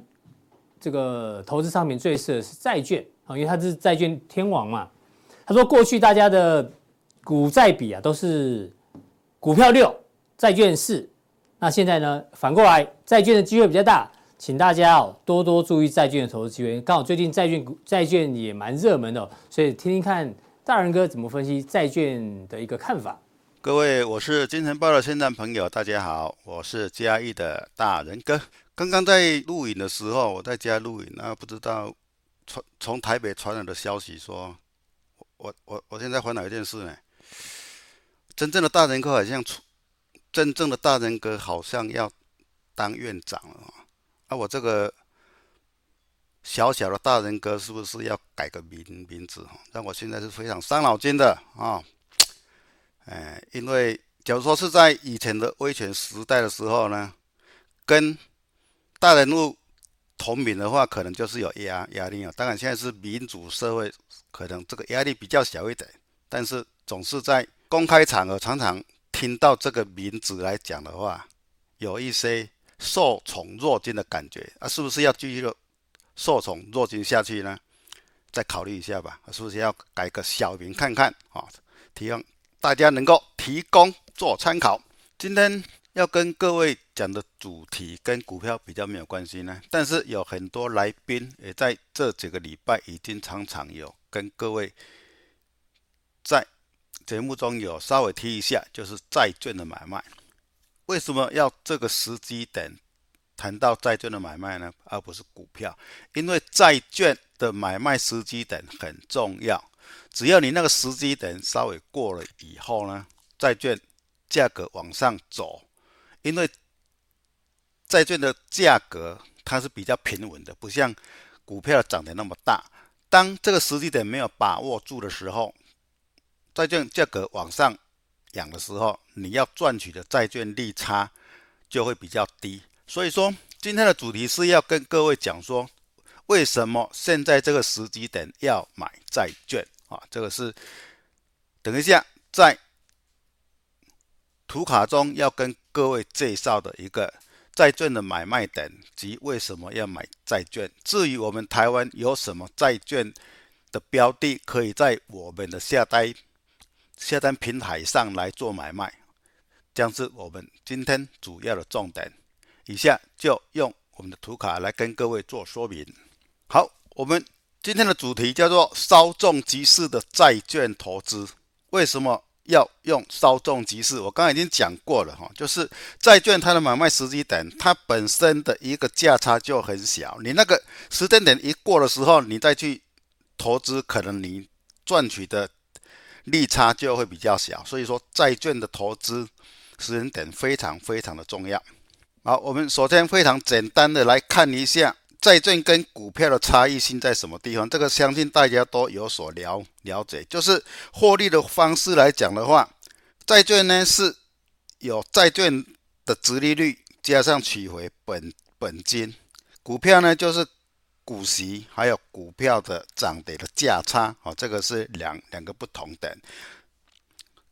[SPEAKER 1] 这个投资商品最适合是债券啊，因为它是债券天王嘛。他说过去大家的股债比啊都是股票六，债券四，那现在呢反过来债券的机会比较大，请大家哦多多注意债券的投资机会。刚好最近债券股债券也蛮热门的，所以听听看。大仁哥怎么分析债券的一个看法？
[SPEAKER 3] 各位，我是金城报的线上朋友，大家好，我是嘉义的大仁哥。刚刚在录影的时候，我在家录影，那不知道传从台北传来的消息说，我我我现在烦恼一件事呢，真正的大仁哥好像出，真正的大仁哥好像要当院长了啊，我这个。小小的大人格是不是要改个名名字？让我现在是非常伤脑筋的啊！哎，因为假如说是在以前的威权时代的时候呢，跟大人物同名的话，可能就是有压压力啊。当然现在是民主社会，可能这个压力比较小一点。但是总是在公开场合常常听到这个名字来讲的话，有一些受宠若惊的感觉啊！是不是要继续的？受宠若惊下去呢，再考虑一下吧，是不是要改个小名看看啊？提供大家能够提供做参考。今天要跟各位讲的主题跟股票比较没有关系呢，但是有很多来宾也在这几个礼拜已经常常有跟各位在节目中有稍微提一下，就是债券的买卖，为什么要这个时机点？谈到债券的买卖呢，而不是股票，因为债券的买卖时机点很重要。只要你那个时机点稍微过了以后呢，债券价格往上走，因为债券的价格它是比较平稳的，不像股票涨得那么大。当这个时机点没有把握住的时候，债券价格往上扬的时候，你要赚取的债券利差就会比较低。所以说，今天的主题是要跟各位讲说，为什么现在这个时机点要买债券啊？这个是等一下在图卡中要跟各位介绍的一个债券的买卖点及为什么要买债券。至于我们台湾有什么债券的标的，可以在我们的下单下单平台上来做买卖，将是我们今天主要的重点。以下就用我们的图卡来跟各位做说明。好，我们今天的主题叫做稍纵即逝的债券投资。为什么要用稍纵即逝？我刚才已经讲过了哈，就是债券它的买卖时机点，它本身的一个价差就很小。你那个时间点一过的时候，你再去投资，可能你赚取的利差就会比较小。所以说，债券的投资时间点非常非常的重要。好，我们首先非常简单的来看一下债券跟股票的差异性在什么地方。这个相信大家都有所了了解，就是获利的方式来讲的话，债券呢是有债券的殖利率加上取回本本金，股票呢就是股息还有股票的涨跌的价差。哦，这个是两两个不同的。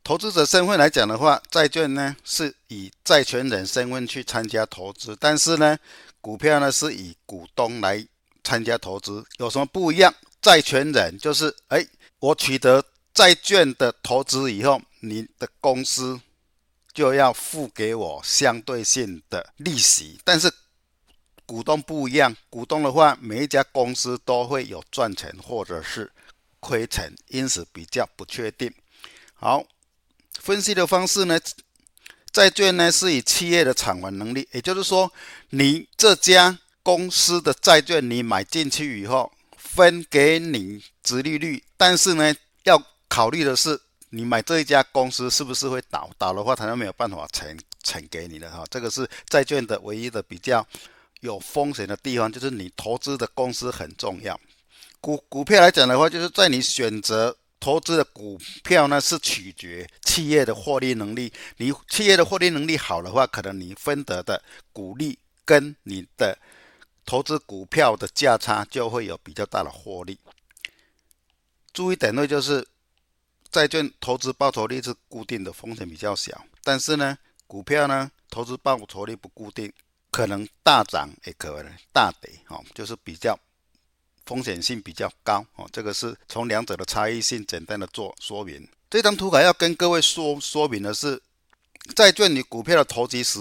[SPEAKER 3] 投资者身份来讲的话，债券呢是以债权人身份去参加投资，但是呢，股票呢是以股东来参加投资，有什么不一样？债权人就是，哎，我取得债券的投资以后，你的公司就要付给我相对性的利息，但是股东不一样，股东的话，每一家公司都会有赚钱或者是亏钱，因此比较不确定。好。分析的方式呢，债券呢是以企业的偿还能力，也就是说，你这家公司的债券你买进去以后，分给你殖利率，但是呢，要考虑的是你买这一家公司是不是会倒？倒的话，他就没有办法承承给你的哈。这个是债券的唯一的比较有风险的地方，就是你投资的公司很重要。股股票来讲的话，就是在你选择投资的股票呢，是取决企业的获利能力。你企业的获利能力好的话，可能你分得的股利跟你的投资股票的价差就会有比较大的获利。注意点位就是。债券投资报酬率是固定的，风险比较小。但是呢，股票呢，投资报酬率不固定，可能大涨也可能大跌，哈，就是比较风险性比较高，哦，这个是从两者的差异性简单的做说明。这张图卡要跟各位说说明的是，债券与股票的投机时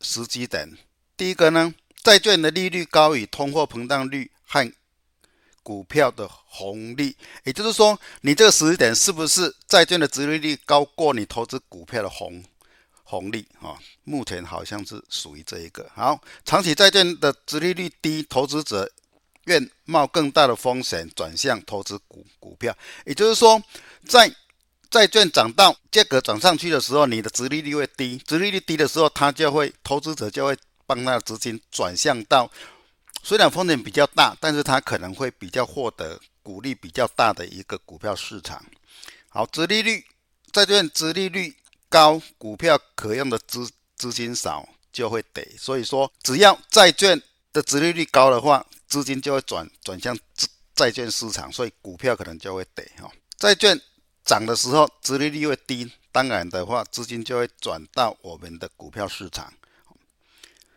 [SPEAKER 3] 时机点。第一个呢，债券的利率高于通货膨胀率和。股票的红利，也就是说，你这个时间点是不是债券的殖利率高过你投资股票的红红利啊？目前好像是属于这一个。好，长期债券的殖利率低，投资者愿冒更大的风险转向投资股股票。也就是说，在债券涨到价格涨上去的时候，你的殖利率会低，殖利率低的时候，他就会投资者就会帮他的资金转向到。虽然风险比较大，但是它可能会比较获得股利比较大的一个股票市场。好，殖利率，债券殖利率高，股票可用的资资金少就会得。所以说，只要债券的殖利率高的话，资金就会转转向债券市场，所以股票可能就会跌哈。债券涨的时候，殖利率会低，当然的话，资金就会转到我们的股票市场。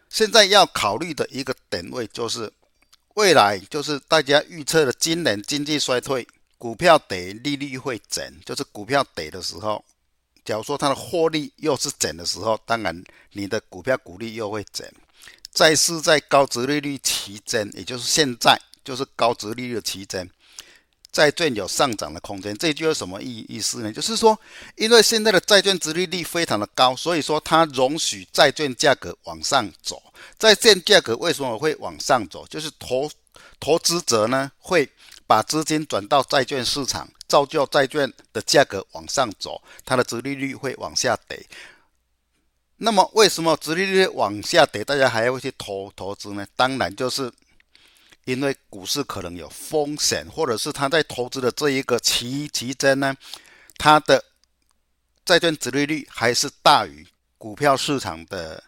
[SPEAKER 3] 现在要考虑的一个点位就是，未来就是大家预测的今年经济衰退，股票跌，利率会涨。就是股票跌的时候，假如说它的获利又是涨的时候，当然你的股票股利又会涨。再是在高值利率期间，也就是现在就是高值利率的期间。债券有上涨的空间，这句有什么意意思呢？就是说，因为现在的债券殖利率非常的高，所以说它容许债券价格往上走。债券价格为什么会往上走？就是投投资者呢会把资金转到债券市场，造就债券的价格往上走，它的殖利率会往下跌。那么为什么殖利率往下跌，大家还要去投投资呢？当然就是。因为股市可能有风险，或者是他在投资的这一个期期间呢，他的债券殖利率还是大于股票市场的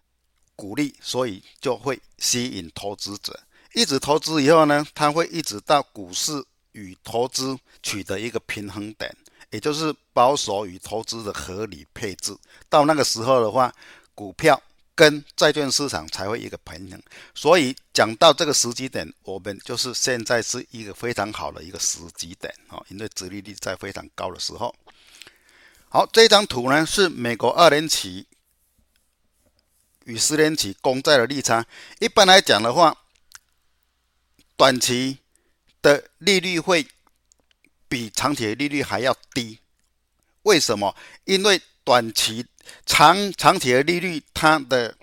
[SPEAKER 3] 股利，所以就会吸引投资者。一直投资以后呢，他会一直到股市与投资取得一个平衡点，也就是保守与投资的合理配置。到那个时候的话，股票。跟债券市场才会一个平衡，所以讲到这个时机点，我们就是现在是一个非常好的一个时机点啊，因为殖利率在非常高的时候。好，这张图呢是美国二年期与十年期公债的利差。一般来讲的话，短期的利率会比长期的利率还要低。为什么？因为短期。长长期的利率，它的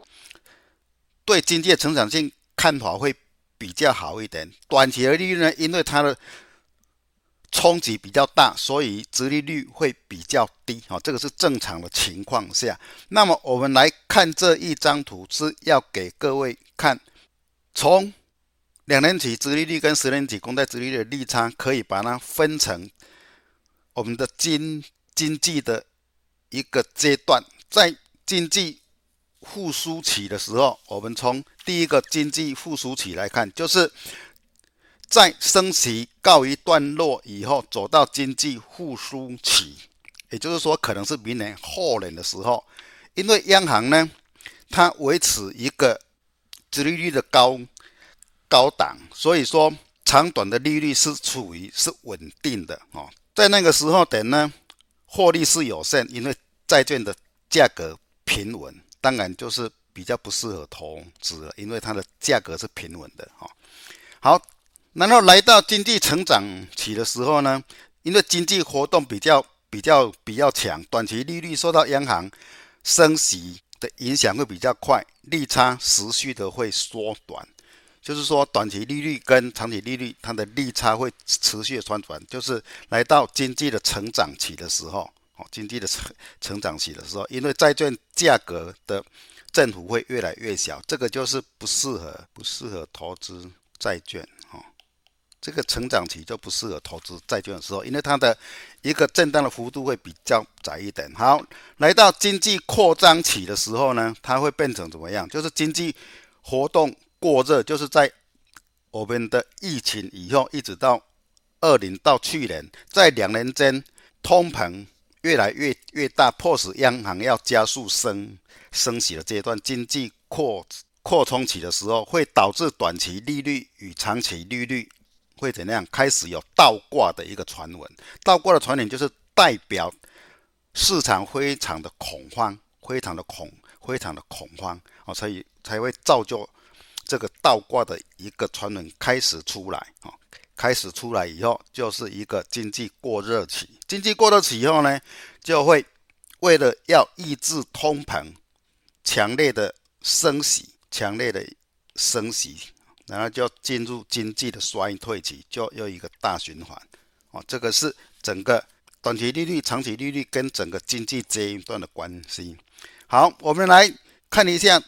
[SPEAKER 3] 对经济的成长性看法会比较好一点。短期的利率呢，因为它的冲击比较大，所以殖利率会比较低。啊，这个是正常的情况下。那么我们来看这一张图，是要给各位看，从两年期殖利率跟十年期公债殖利率的利差，可以把它分成我们的经经济的。一个阶段，在经济复苏期的时候，我们从第一个经济复苏期来看，就是在升息告一段落以后，走到经济复苏期，也就是说，可能是明年后年的时候，因为央行呢，它维持一个殖利率的高高档，所以说长短的利率是处于是稳定的哦，在那个时候点呢。获利是有限，因为债券的价格平稳，当然就是比较不适合投资了，因为它的价格是平稳的哈。好，然后来到经济成长期的时候呢，因为经济活动比较比较比较强，短期利率受到央行升息的影响会比较快，利差持续的会缩短。就是说，短期利率跟长期利率，它的利差会持续的缩短。就是来到经济的成长期的时候，哦，经济的成成长期的时候，因为债券价格的振幅会越来越小，这个就是不适合不适合投资债券哦。这个成长期就不适合投资债券的时候，因为它的一个震荡的幅度会比较窄一点。好，来到经济扩张期的时候呢，它会变成怎么样？就是经济活动过热，就是在我们的疫情以后，一直到二零到去年，在两年间通膨越来越越大，迫使央行要加速升升息的阶段，经济扩扩充期的时候，会导致短期利率与长期利率。会怎样？开始有倒挂的一个传闻，倒挂的传闻就是代表市场非常的恐慌，非常的恐，非常的恐慌哦，所以才会造就这个倒挂的一个传闻开始出来啊，开始出来以后就是一个经济过热期，经济过热期以后呢，就会为了要抑制通膨，强烈的升息，强烈的升息。然后就进入经济的衰退期，就又一个大循环，哦，这个是整个短期利率、长期利率跟整个经济阶段的关系。好，我们来看一下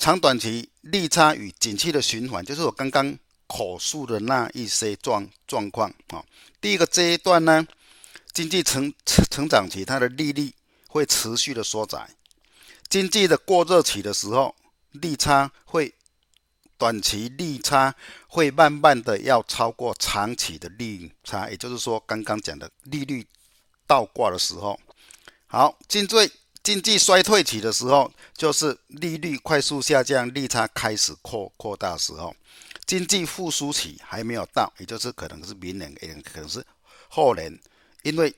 [SPEAKER 3] 长短期利差与景气的循环，就是我刚刚口述的那一些状状况啊。第一个阶段呢，经济成成长期，它的利率会持续的缩窄，经济的过热期的时候，利差会。短期利差会慢慢的要超过长期的利差，也就是说，刚刚讲的利率倒挂的时候，好，进最经济衰退期的时候，就是利率快速下降，利差开始扩扩大时候，经济复苏期还没有到，也就是可能是明年，也可能是后年，因为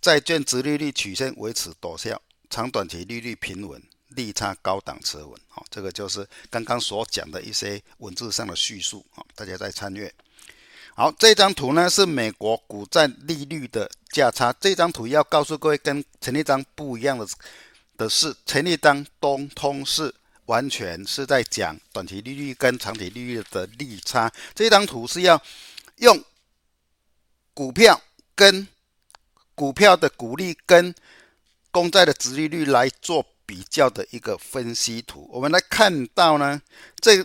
[SPEAKER 3] 债券殖利率曲线维持陡峭，长短期利率平稳。利差高档持稳，好，这个就是刚刚所讲的一些文字上的叙述，好，大家再参阅。好，这张图呢是美国股债利率的价差。这张图要告诉各位，跟前一张不一样的的是，前一张东通是完全是在讲短期利率跟长期利率的利差。这张图是要用股票跟股票的股利跟公债的殖利率来做。比较的一个分析图，我们来看到呢，这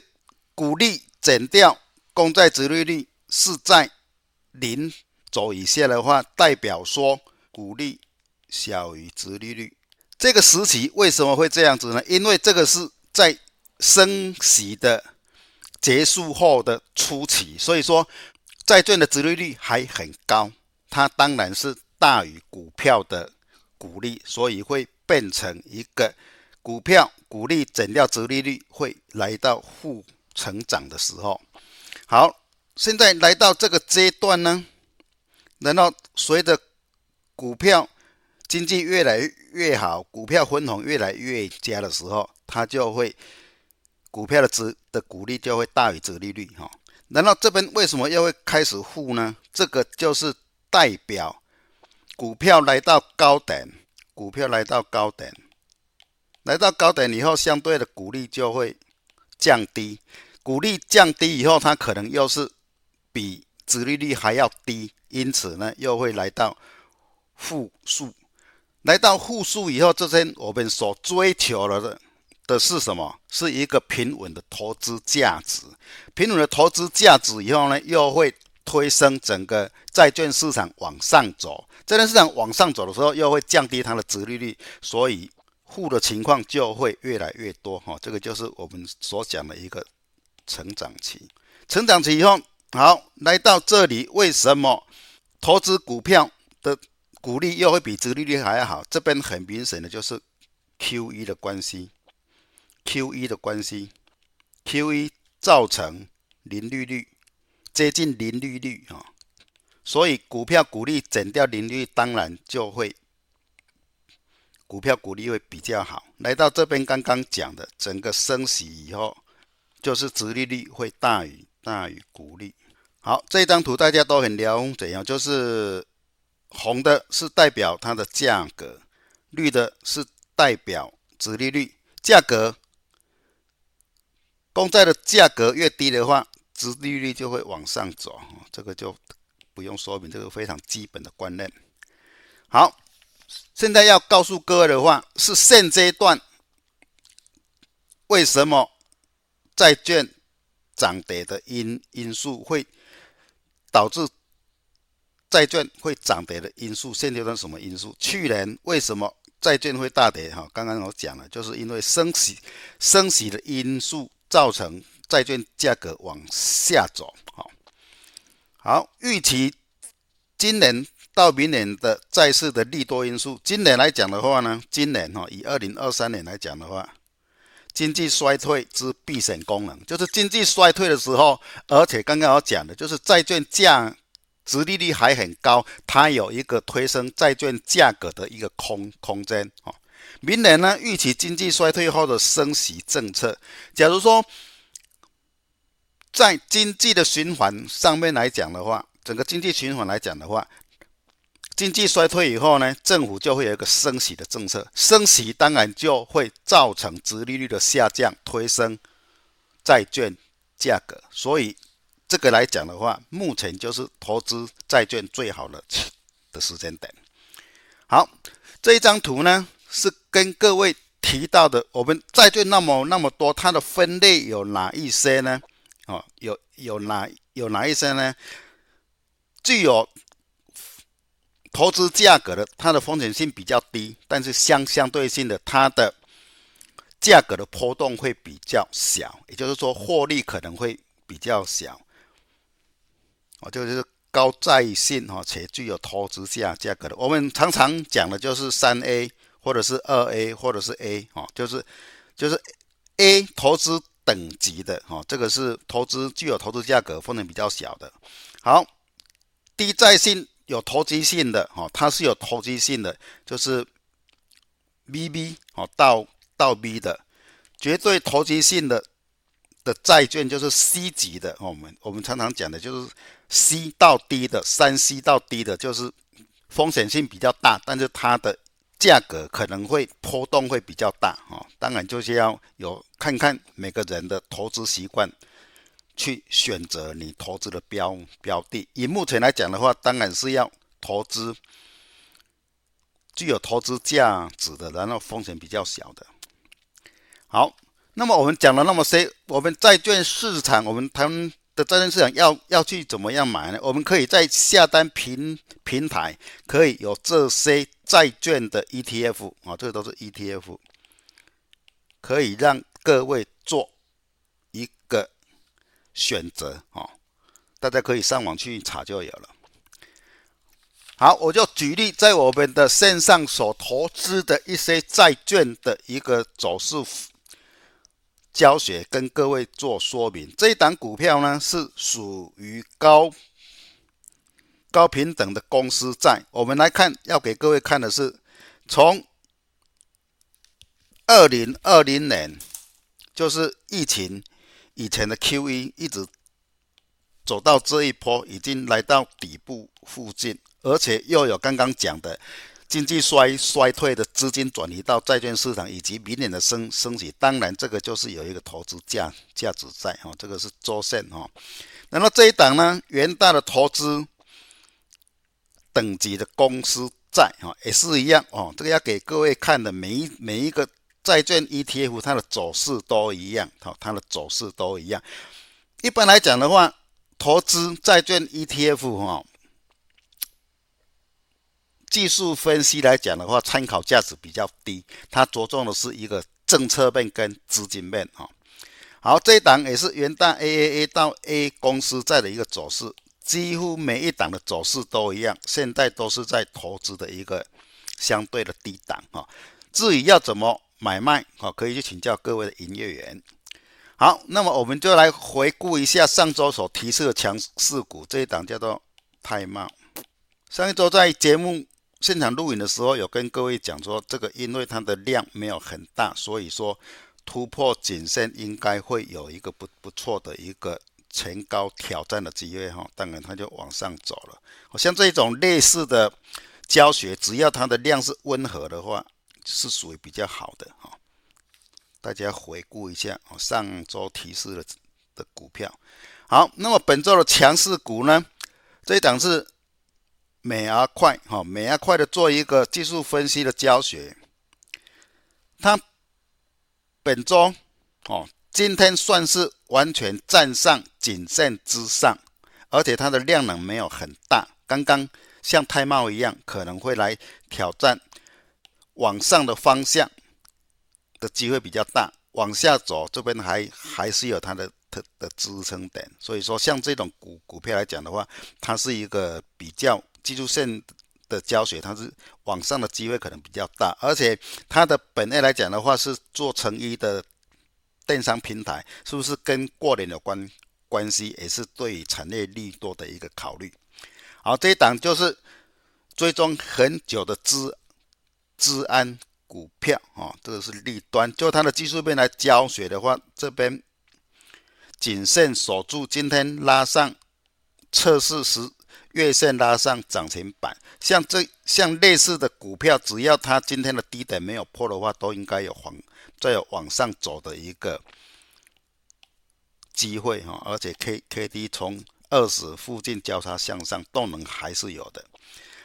[SPEAKER 3] 股利减掉公债殖利率是在零走以下的话，代表说股利小于殖利率。这个时期为什么会这样子呢？因为这个是在升息的结束后的初期，所以说债券的殖利率还很高，它当然是大于股票的股利，所以会。变成一个股票股利减掉殖利率会来到负成长的时候，好，现在来到这个阶段呢，然后随着股票经济越来越好，股票分红越来越佳的时候，它就会股票的值的股利就会大于折利率哈。然后这边为什么又会开始负呢？这个就是代表股票来到高点。股票来到高点，来到高点以后，相对的股利就会降低。股利降低以后，它可能又是比殖利率还要低，因此呢，又会来到负数。来到负数以后，这边我们所追求的的是什么？是一个平稳的投资价值。平稳的投资价值以后呢，又会推升整个债券市场往上走。债券市场往上走的时候，又会降低它的殖利率，所以负的情况就会越来越多哈。这个就是我们所讲的一个成长期。成长期以后，好，来到这里，为什么投资股票的股利又会比殖利率还要好？这边很明显的就是 QE 的关系，QE 的关系，QE 造成零利率，接近零利率啊。所以股票股利减掉零利率，当然就会股票股利会比较好。来到这边刚刚讲的整个升息以后，就是殖利率会大于大于股利。好，这张图大家都很了解，怎样？就是红的是代表它的价格，绿的是代表殖利率。价格，公债的价格越低的话，殖利率就会往上走。这个就。不用说明这个非常基本的观念。好，现在要告诉各位的话，是现阶段为什么债券涨跌的因因素会导致债券会涨跌的因素，现阶段什么因素？去年为什么债券会大跌？哈，刚刚我讲了，就是因为升息升息的因素造成债券价格往下走。好，好，预期今年。到明年的债市的利多因素，今年来讲的话呢，今年哈以二零二三年来讲的话，经济衰退之避险功能，就是经济衰退的时候，而且刚刚我讲的就是债券价值利率还很高，它有一个推升债券价格的一个空空间哦。明年呢，预期经济衰退后的升息政策，假如说在经济的循环上面来讲的话，整个经济循环来讲的话。经济衰退以后呢，政府就会有一个升息的政策，升息当然就会造成殖利率的下降，推升债券价格。所以这个来讲的话，目前就是投资债券最好的的时间点。好，这一张图呢是跟各位提到的，我们债券那么那么多，它的分类有哪一些呢？哦，有有哪有哪一些呢？具有。投资价格的，它的风险性比较低，但是相相对性的，它的价格的波动会比较小，也就是说获利可能会比较小。哦，就是高债性哈，且具有投资价价格的。我们常常讲的就是三 A 或者是二 A 或者是 A 哦，就是就是 A 投资等级的哈，这个是投资具有投资价格风险比较小的。好，低债性。有投机性的哈，它是有投机性的，就是 BB 哦到到 B 的，绝对投机性的的债券就是 C 级的。我们我们常常讲的就是 C 到 D 的，三 C 到 D 的，就是风险性比较大，但是它的价格可能会波动会比较大哦。当然就是要有看看每个人的投资习惯。去选择你投资的标标的，以目前来讲的话，当然是要投资具有投资价值的，然后风险比较小的。好，那么我们讲了那么些，我们债券市场，我们谈的债券市场要要去怎么样买呢？我们可以在下单平平台可以有这些债券的 ETF 啊，这个都是 ETF，可以让各位做。选择哦，大家可以上网去查就有了。好，我就举例在我们的线上所投资的一些债券的一个走势教学，跟各位做说明。这一档股票呢是属于高高平等的公司债。我们来看，要给各位看的是从二零二零年，就是疫情。以前的 QE 一直走到这一波，已经来到底部附近，而且又有刚刚讲的经济衰衰退的资金转移到债券市场，以及明年的升升息，当然这个就是有一个投资价价值在哈，这个是周线哈。然后这一档呢，元大的投资等级的公司债哈，也是一样哦，这个要给各位看的每一每一个。债券 ETF 它的走势都一样，好，它的走势都一样。一般来讲的话，投资债券 ETF 哈，技术分析来讲的话，参考价值比较低。它着重的是一个政策面跟资金面哈。好，这一档也是元大 AAA 到 A 公司债的一个走势，几乎每一档的走势都一样。现在都是在投资的一个相对的低档哈。至于要怎么？买卖好，可以去请教各位的营业员。好，那么我们就来回顾一下上周所提示的强势股，这一档叫做泰茂。上一周在节目现场录影的时候，有跟各位讲说，这个因为它的量没有很大，所以说突破颈线应该会有一个不不错的一个前高挑战的机会哈。当然它就往上走了。像这种类似的教学，只要它的量是温和的话。是属于比较好的哈，大家回顾一下哦，上周提示的的股票。好，那么本周的强势股呢？这一档是美而快哈，美而快的做一个技术分析的教学。它本周哦，今天算是完全站上颈线之上，而且它的量能没有很大。刚刚像泰茂一样，可能会来挑战往上的方向的机会比较大。往下走，这边还还是有它的特的支撑点，所以说像这种股股票来讲的话，它是一个比较技术线的胶水，它是往上的机会可能比较大，而且它的本业来讲的话是做成衣的电商平台，是不是跟过年有关关系，也是对产业利多的一个考虑。好，这一档就是追踪很久的资资安。股票啊，这个是利端。就它的技术面来教学的话，这边颈线守住，今天拉上测试时月线拉上涨停板。像这像类似的股票，只要它今天的低点没有破的话，都应该有往再有往上走的一个机会哈。而且 K K D 从二十附近交叉向上，动能还是有的。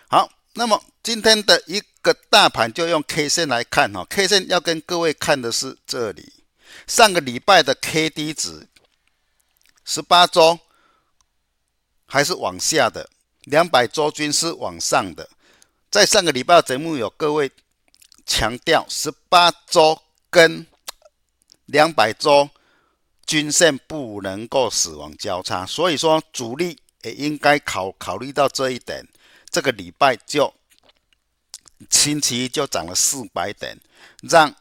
[SPEAKER 3] 好。那么今天的一个大盘就用 K 线来看哈，K 线要跟各位看的是这里，上个礼拜的 K D 值，十八周还是往下的，两百周均是往上的。在上个礼拜的节目有各位强调，十八周跟两百周均线不能够死亡交叉，所以说主力也应该考考虑到这一点。这个礼拜就星期一就涨了四百点，让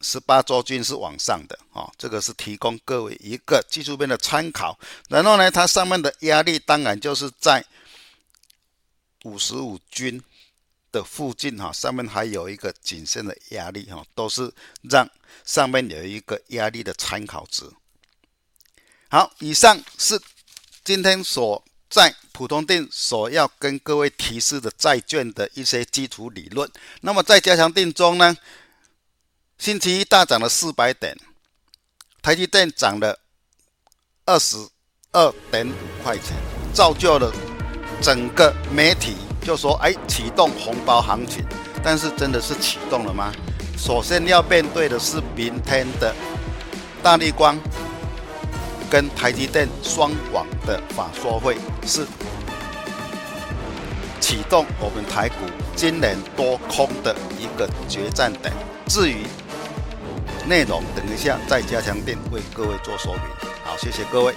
[SPEAKER 3] 十八周均是往上的啊，这个是提供各位一个技术面的参考。然后呢，它上面的压力当然就是在五十五均的附近哈，上面还有一个谨慎的压力哈，都是让上面有一个压力的参考值。好，以上是今天所。在普通店所要跟各位提示的债券的一些基础理论。那么在加强店中呢，星期一大涨了四百点，台积电涨了二十二点五块钱，造就了整个媒体就说：“哎，启动红包行情。”但是真的是启动了吗？首先要面对的是明天的大力光。跟台积电双网的法说会是启动我们台股今年多空的一个决战点。至于内容，等一下再加强定为各位做说明。好，谢谢各位。